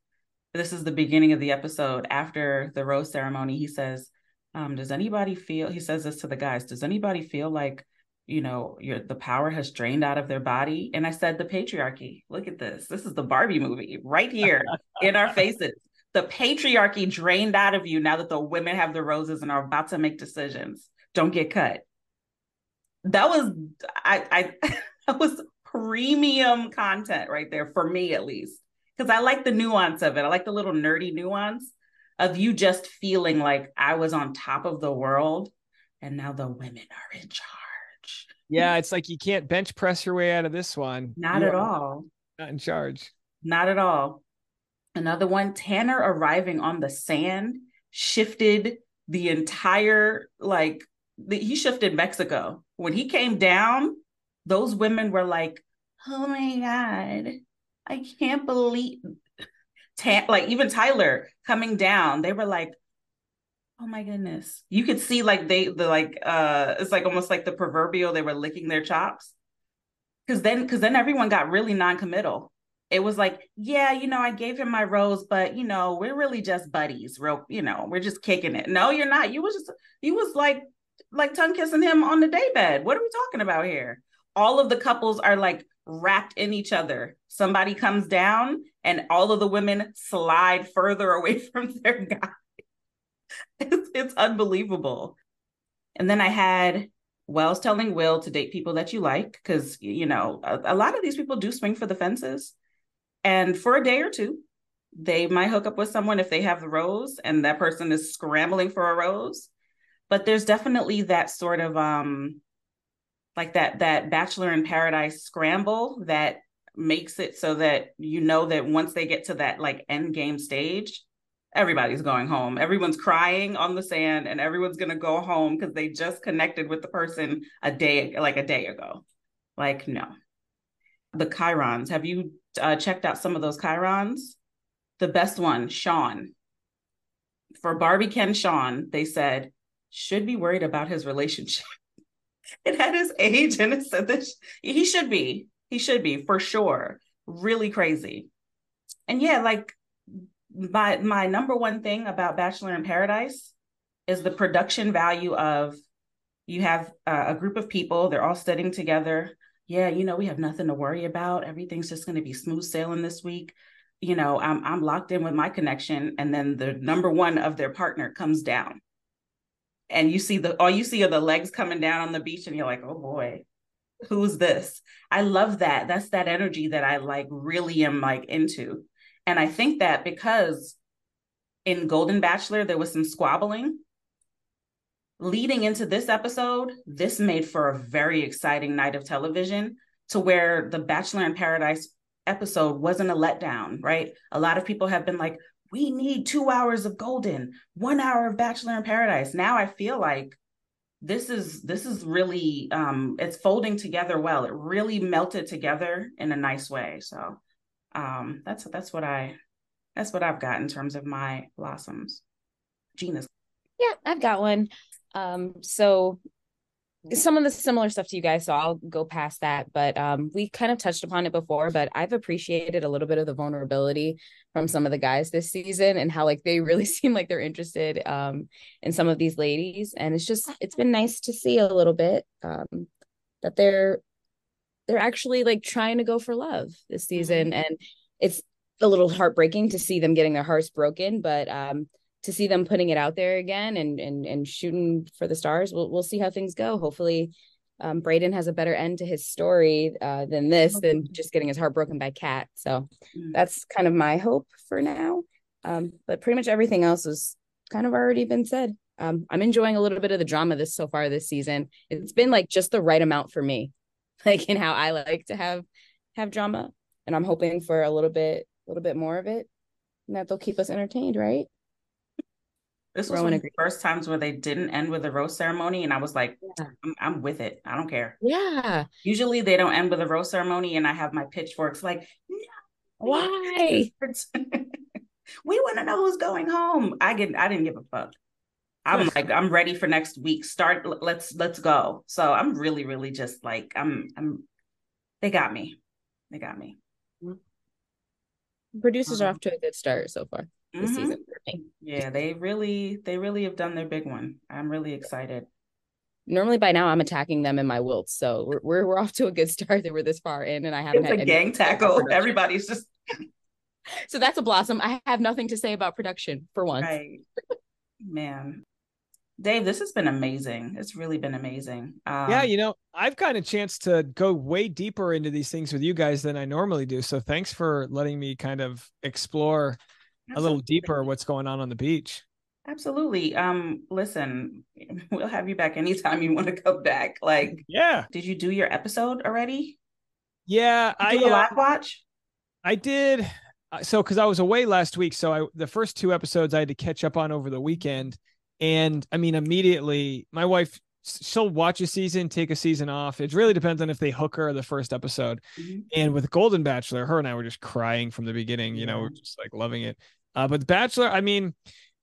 this is the beginning of the episode after the rose ceremony. He says, um, does anybody feel, he says this to the guys, does anybody feel like, you know, your the power has drained out of their body? And I said, the patriarchy. Look at this. This is the Barbie movie right here in our faces. The patriarchy drained out of you now that the women have the roses and are about to make decisions. Don't get cut. That was I I that was premium content right there for me at least. Because I like the nuance of it. I like the little nerdy nuance of you just feeling like I was on top of the world and now the women are in charge. Yeah, it's like you can't bench press your way out of this one. Not you at all. Not in charge. Not at all. Another one, Tanner arriving on the sand shifted the entire like the, he shifted Mexico. When he came down, those women were like, "Oh my god, I can't believe Like even Tyler coming down, they were like, oh my goodness. You could see like they the like uh it's like almost like the proverbial they were licking their chops. Cause then cause then everyone got really non-committal. It was like, yeah, you know, I gave him my rose, but you know, we're really just buddies, real, you know, we're just kicking it. No, you're not. You was just you was like like tongue kissing him on the daybed. What are we talking about here? All of the couples are like wrapped in each other. Somebody comes down and all of the women slide further away from their guy. It's, it's unbelievable. And then I had Wells telling Will to date people that you like, because, you know, a, a lot of these people do swing for the fences. And for a day or two, they might hook up with someone if they have the rose and that person is scrambling for a rose. But there's definitely that sort of um like that that bachelor in paradise scramble that makes it so that you know that once they get to that like end game stage everybody's going home. Everyone's crying on the sand and everyone's going to go home because they just connected with the person a day like a day ago. Like no. The chyrons have you uh, checked out some of those chyrons the best one sean. For barbie ken sean they said should be worried about his relationship. It had his age and it said that he should be. He should be for sure. Really crazy. And yeah, like my my number one thing about Bachelor in Paradise is the production value of you have uh, a group of people, they're all studying together. Yeah, you know, we have nothing to worry about. Everything's just going to be smooth sailing this week. You know, I'm I'm locked in with my connection and then the number one of their partner comes down and you see the all you see are the legs coming down on the beach and you're like oh boy who's this? I love that. That's that energy that i like really am like into. And i think that because in golden bachelor there was some squabbling. Leading into this episode this made for a very exciting night of television to where the bachelor in paradise episode wasn't a letdown right? A lot of people have been like we need two hours of golden one hour of bachelor in paradise. Now i feel like this is this is really um it's folding together well. It really melted together in a nice way. So um that's that's what i that's what i've got in terms of my blossoms. Gina's yeah i've got one. Um so some of the similar stuff to you guys so i'll go past that but um we kind of touched upon it before but i've appreciated a little bit of the vulnerability from some of the guys this season and how like they really seem like they're interested um in some of these ladies and it's just it's been nice to see a little bit um that they're they're actually like trying to go for love this season mm-hmm. and it's a little heartbreaking to see them getting their hearts broken but um to see them putting it out there again and and and shooting for the stars. We'll we'll see how things go. Hopefully, um, Brayden has a better end to his story uh, than this, than just getting his heart broken by Kat. So mm. that's kind of my hope for now. Um, but pretty much everything else has kind of already been said. um, I'm enjoying a little bit of the drama this so far this season. It's been like just the right amount for me, like in how I like to have have drama, and I'm hoping for a little bit, a little bit more of it, and that they'll keep us entertained, right? This was one of the first times where they didn't end with a rose ceremony, and I was like, yeah. I'm, I'm, with it. I don't care. Yeah. Usually they don't end with a rose ceremony, and I have my pitchforks like, no, why? we want to know who's going home. I get. I didn't give a fuck. I'm like, I'm ready for next week. Start. Let's let's go. So I'm really, really just like, I'm. I'm. They got me. They got me. Producers um, are off to a good start so far this mm-hmm. season Yeah, they really, they really have done their big one. I'm really excited. Normally by now I'm attacking them in my wilts, so we're we're, we're off to a good start that we're this far in, and I haven't it's had a gang tackle. Everybody's just. so that's a blossom. I have nothing to say about production for once. Right. Man, Dave, this has been amazing. It's really been amazing. Um, yeah, you know, I've gotten a chance to go way deeper into these things with you guys than I normally do. So thanks for letting me kind of explore Absolutely. a little deeper what's going on on the beach. Absolutely. Um, listen, we'll have you back anytime you want to come back. Like, yeah. Did you do your episode already? Yeah, I uh, live watch. I did. Uh, so, because I was away last week, so I the first two episodes I had to catch up on over the weekend and I mean, immediately, my wife, she'll watch a season, take a season off. It really depends on if they hook her the first episode. Mm-hmm. And with Golden Bachelor, her and I were just crying from the beginning. You know, we're just like loving it. Uh, but Bachelor, I mean,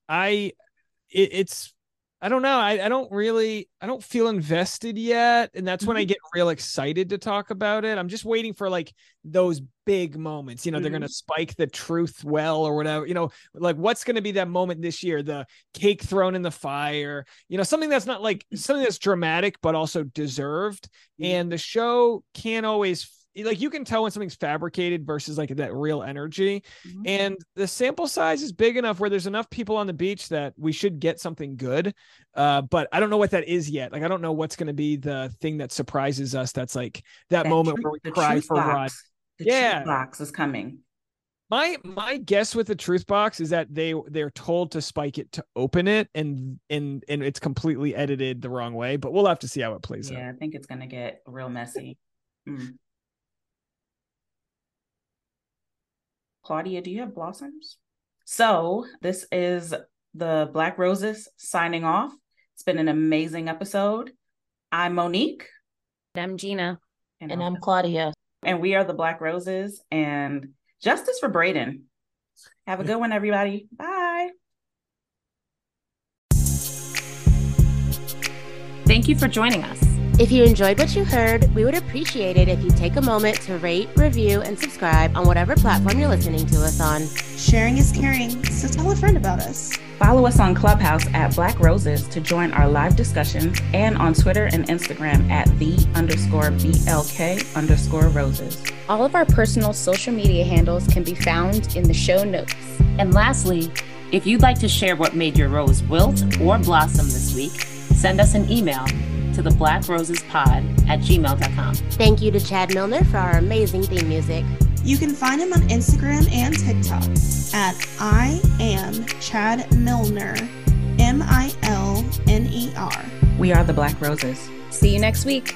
I, it, it's I don't know. I, I don't really I don't feel invested yet. And that's when I mm-hmm. get real excited to talk about it. I'm just waiting for like those big moments. You know, mm-hmm. they're gonna spike the truth well or whatever. You know, like what's gonna be that moment this year? The cake thrown in the fire, you know, something that's not like something that's dramatic but also deserved. Mm-hmm. And the show can't always like you can tell when something's fabricated versus like that real energy mm-hmm. and the sample size is big enough where there's enough people on the beach that we should get something good uh, but i don't know what that is yet like i don't know what's going to be the thing that surprises us that's like that, that moment where we cry for Rod. The yeah box is coming my my guess with the truth box is that they they're told to spike it to open it and and and it's completely edited the wrong way but we'll have to see how it plays yeah, out. Yeah, I think it's going to get real messy. Mm. Claudia, do you have blossoms? So, this is the Black Roses signing off. It's been an amazing episode. I'm Monique. I'm Gina. And, and I'm Claudia. And we are the Black Roses and justice for Brayden. Have a good one, everybody. Bye. Thank you for joining us. If you enjoyed what you heard, we would appreciate it if you take a moment to rate, review, and subscribe on whatever platform you're listening to us on. Sharing is caring, so tell a friend about us. Follow us on Clubhouse at Black Roses to join our live discussions and on Twitter and Instagram at the underscore BLK underscore roses. All of our personal social media handles can be found in the show notes. And lastly, if you'd like to share what made your rose wilt or blossom this week, send us an email to the Black Roses Pod at gmail.com. Thank you to Chad Milner for our amazing theme music. You can find him on Instagram and TikTok at I am Chad Milner, M I L N E R. We are the Black Roses. See you next week.